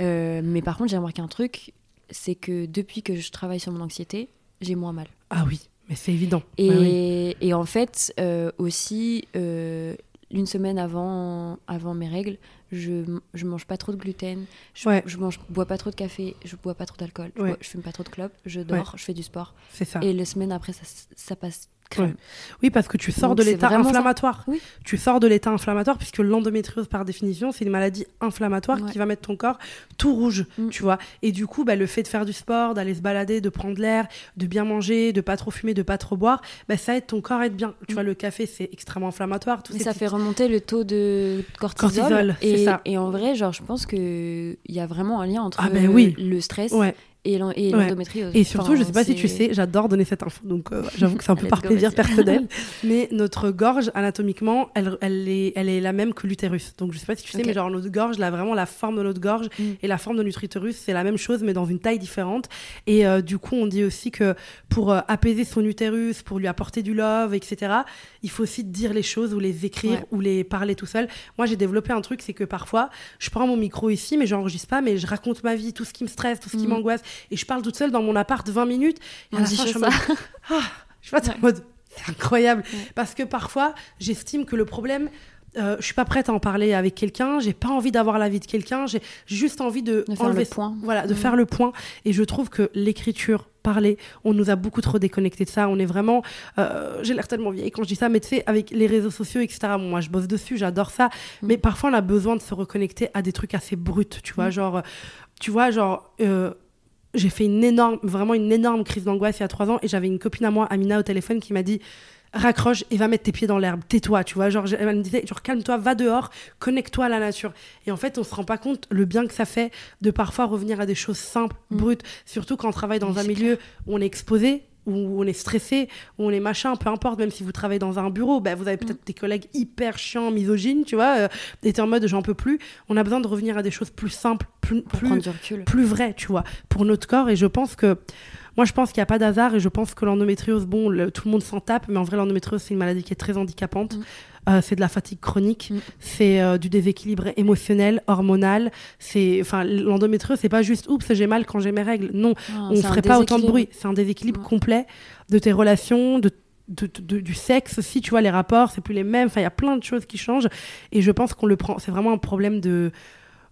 Euh, mais par contre, j'ai remarqué un truc, c'est que depuis que je travaille sur mon anxiété, j'ai moins mal. ah oui mais c'est évident Et, oui. et en fait, euh, aussi, une semaine avant, avant mes règles, je, je mange pas trop de gluten, je, Ouais. je mange, bois pas trop de café, je bois pas trop d'alcool, je, bois- je fume pas trop de clopes, je dors, je fais du sport. c'est ça Et les semaines après, ça, ça passe crème. oui parce que tu sors Donc, de l'état inflammatoire Oui. tu sors de l'état inflammatoire puisque l'endométriose par définition c'est une maladie inflammatoire Ouais. qui va mettre ton corps tout rouge Mm. tu vois et du coup bah, le fait de faire du sport d'aller se balader de prendre l'air de bien manger de pas trop fumer de pas trop boire bah, ça aide ton corps à être bien tu Mm. vois le café c'est extrêmement inflammatoire tout Mais ça fait remonter le taux de cortisol. Et, ça. et en vrai, genre, je pense qu'il y a vraiment un lien entre Ah ben oui. le stress ouais et l'en- et Ouais. l'endométriose. Et surtout, Enfin, je sais pas si tu sais, j'adore donner cette info, donc euh, j'avoue que c'est un *laughs* peu par plaisir personnel. *laughs* mais notre gorge, anatomiquement, elle, elle, est, elle est la même que l'utérus. Donc je sais pas si tu sais, mais genre notre gorge, là, vraiment la forme de notre gorge Mm. et la forme de notre utérus, c'est la même chose, mais dans une taille différente. Et euh, du coup, on dit aussi que pour euh, apaiser son utérus, pour lui apporter du love, etc., il faut aussi dire les choses ou les écrire Ouais. ou les parler tout seul. Moi, j'ai développé un truc, c'est que parfois, je prends mon micro ici, mais j'enregistre pas, mais je raconte ma vie, tout ce qui me stresse, tout ce qui Mm. Et je parle toute seule dans mon appart 20 minutes. Et à la fin, je suis en mode, *laughs* ah, je en mode, c'est incroyable. Ouais. Parce que parfois, j'estime que le problème, euh, je suis pas prête à en parler avec quelqu'un, j'ai pas envie d'avoir l'avis de quelqu'un, j'ai juste envie de, De faire enlever le point. Voilà, de faire le point. Et je trouve que l'écriture, parler, on nous a beaucoup trop déconnecté de ça. On est vraiment, euh, j'ai l'air tellement vieille quand je dis ça, mais tu sais, avec les réseaux sociaux, etc. bon, moi, je bosse dessus, j'adore ça. Mm. Mais parfois, on a besoin de se reconnecter à des trucs assez bruts, tu vois, Mm. genre, euh, tu vois, genre. euh, j'ai fait une énorme, vraiment une énorme crise d'angoisse il y a trois ans et j'avais une copine à moi, Amina, au téléphone qui m'a dit raccroche et va mettre tes pieds dans l'herbe, tais-toi, tu vois. Genre, elle me disait, genre, calme-toi, va dehors, connecte-toi à la nature. Et en fait, on se rend pas compte le bien que ça fait de parfois revenir à des choses simples, Mm. brutes, surtout quand on travaille dans un milieu où on est exposé, où on est stressé, où on est machin, peu importe, même si vous travaillez dans un bureau, bah, vous avez peut-être des collègues hyper chiants, misogynes, tu vois, euh, et en mode j'en peux plus. On a besoin de revenir à des choses plus simples, plus, Pour plus, prendre du recul. plus vrai, tu vois, pour notre corps. Et je pense que, moi, je pense qu'il n'y a pas d'hasard et je pense que l'endométriose, bon, le- tout le monde s'en tape, mais en vrai, l'endométriose, c'est une maladie qui est très handicapante. Mm. Euh, c'est de la fatigue chronique, Mm. c'est euh, du déséquilibre émotionnel, hormonal. C'est, enfin, l'endométriose, c'est pas juste oups, j'ai mal quand j'ai mes règles. Non, Ah, on un ferait pas autant de bruit. C'est un déséquilibre Ouais. complet de tes relations, de, de- de- du sexe aussi, tu vois, les rapports, c'est plus les mêmes. Enfin, il y a plein de choses qui changent. Et je pense qu'on le prend. C'est vraiment un problème de.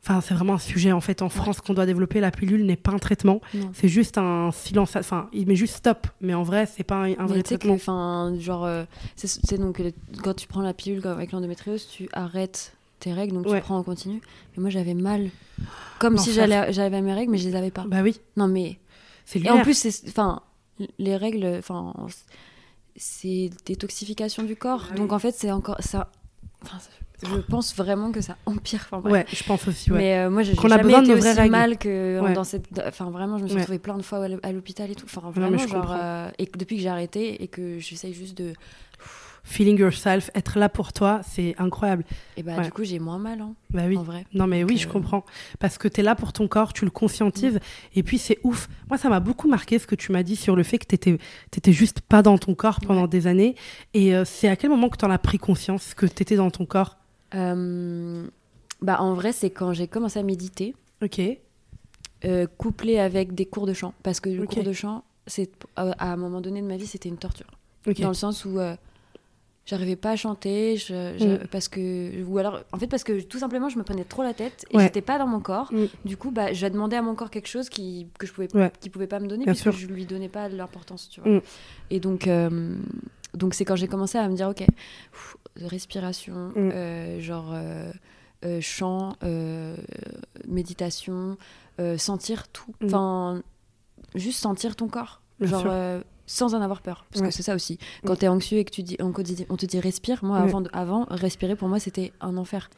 Enfin, c'est vraiment un sujet en fait en France qu'on doit développer. La pilule n'est pas un traitement, c'est juste un silence. Enfin, il met juste stop, mais en vrai, c'est pas un, vrai traitement. enfin, genre, euh, c'est donc euh, quand tu prends la pilule avec l'endométriose, tu arrêtes tes règles, donc Ouais. tu prends en continu. Mais moi, j'avais mal, comme si j'allais j'avais mes règles, mais je les avais pas. Bah oui, Non, mais c'est et en plus, enfin, les règles, enfin, c'est détoxification du corps. Ah oui. Donc en fait, c'est encore ça. enfin, je pense vraiment que ça empire. Enfin. Ouais, je pense aussi. Ouais. Mais euh, moi, j'ai jamais été aussi règles. mal que Ouais. dans cette. Enfin, vraiment, je me suis Ouais. retrouvée plein de fois à l'hô- à l'hôpital et tout. Enfin, mais vraiment, je genre. euh, et depuis que j'ai arrêté et que j'essaye juste de. Feeling yourself, être là pour toi, c'est incroyable. Et bah, du coup, j'ai moins mal, hein, Bah oui. en vrai. Non mais oui, je euh, comprends. Parce que tu es là pour ton corps, tu le conscientises. Mm. Et puis c'est ouf. Moi, ça m'a beaucoup marqué ce que tu m'as dit sur le fait que tu étais, juste pas dans ton corps pendant des années. Et euh, c'est à quel moment que tu en as pris conscience que tu étais dans ton corps? Bah, en vrai, c'est quand j'ai commencé à méditer, Ok. euh, couplé avec des cours de chant. Parce que le cours de chant, c'est, à à un moment donné de ma vie, c'était une torture. Dans le sens où. euh, J'arrivais pas à chanter, je- je- Mm. parce que ou alors en fait parce que tout simplement je me prenais trop la tête et Ouais. j'étais pas dans mon corps. Mm. Du coup bah j'ai demandé à mon corps quelque chose qui que je pouvais Ouais. qui pouvait pas me donner Bien puisque sûr. je lui donnais pas l'importance, tu vois. Mm. Et donc euh, donc c'est quand j'ai commencé à me dire ok pff, respiration, Mm. euh, genre euh, euh, chant, méditation, sentir tout, Mm. enfin juste sentir ton corps, Bien genre sans en avoir peur, parce Ouais. que c'est ça aussi. Quand t'es anxieux et que tu dis, on te dit, respire, moi avant, avant respirer pour moi c'était un enfer,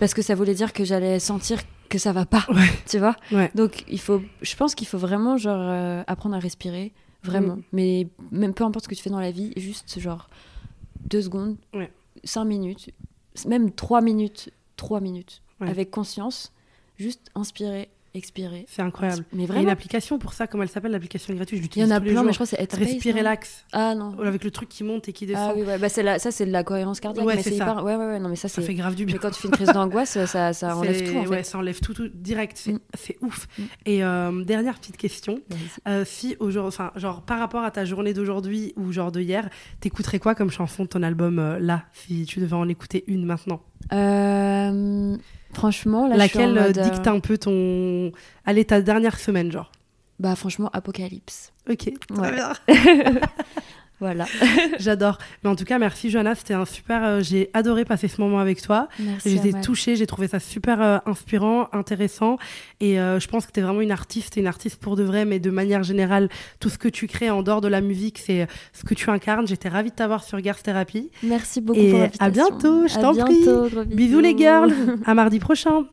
parce que ça voulait dire que j'allais sentir que ça va pas, Ouais. tu vois. Ouais. Donc il faut, je pense qu'il faut vraiment genre euh, apprendre à respirer, vraiment. Mm. Mais même peu importe ce que tu fais dans la vie, juste genre deux secondes, Ouais. cinq minutes, même trois minutes, trois minutes, Ouais. avec conscience, juste inspirer, expirer. C'est incroyable. Mais Il y a une vraiment, application pour ça, comment elle s'appelle l'application gratuite il y en a plein, mais je crois que c'est Headspace. Respire non relax. Ah non. Avec le truc qui monte et qui descend. Ah oui, ouais, bah la- ça c'est de la cohérence cardiaque, Ouais, mais c'est hyper. Ouais, ouais, ouais, non, mais ça Ça fait grave du bien. Mais quand tu fais une crise d'angoisse, ça, ça *laughs* enlève tout en fait. Ouais, ça enlève tout, tout direct. C'est Mm. ouf. Mm. Et euh, dernière petite question. Euh, si aujourd'hui, enfin, genre par rapport à ta journée d'aujourd'hui ou genre de hier, t'écouterais quoi comme chanson de ton album euh, là, si tu devais en écouter une maintenant? Franchement, là, je suis en Laquelle euh, mode, euh, dicte un peu ton. Allez, ta dernière semaine, genre. Bah franchement, Apocalypse. Ok, très Ouais. bien. *laughs* *laughs* Voilà. *laughs* J'adore. Mais en tout cas, merci Johanna, c'était un super. euh, j'ai adoré passer ce moment avec toi. Merci. J'ai été Amal. touchée, j'ai trouvé ça super euh, inspirant, intéressant. Et euh, je pense que tu es vraiment une artiste, t'es une artiste pour de vrai, mais de manière générale, tout ce que tu crées en dehors de la musique, c'est ce que tu incarnes. J'étais ravie de t'avoir sur Girls Therapy. Merci beaucoup Et pour à bientôt, je t'en prie. Bisous les girls, *laughs* à mardi prochain.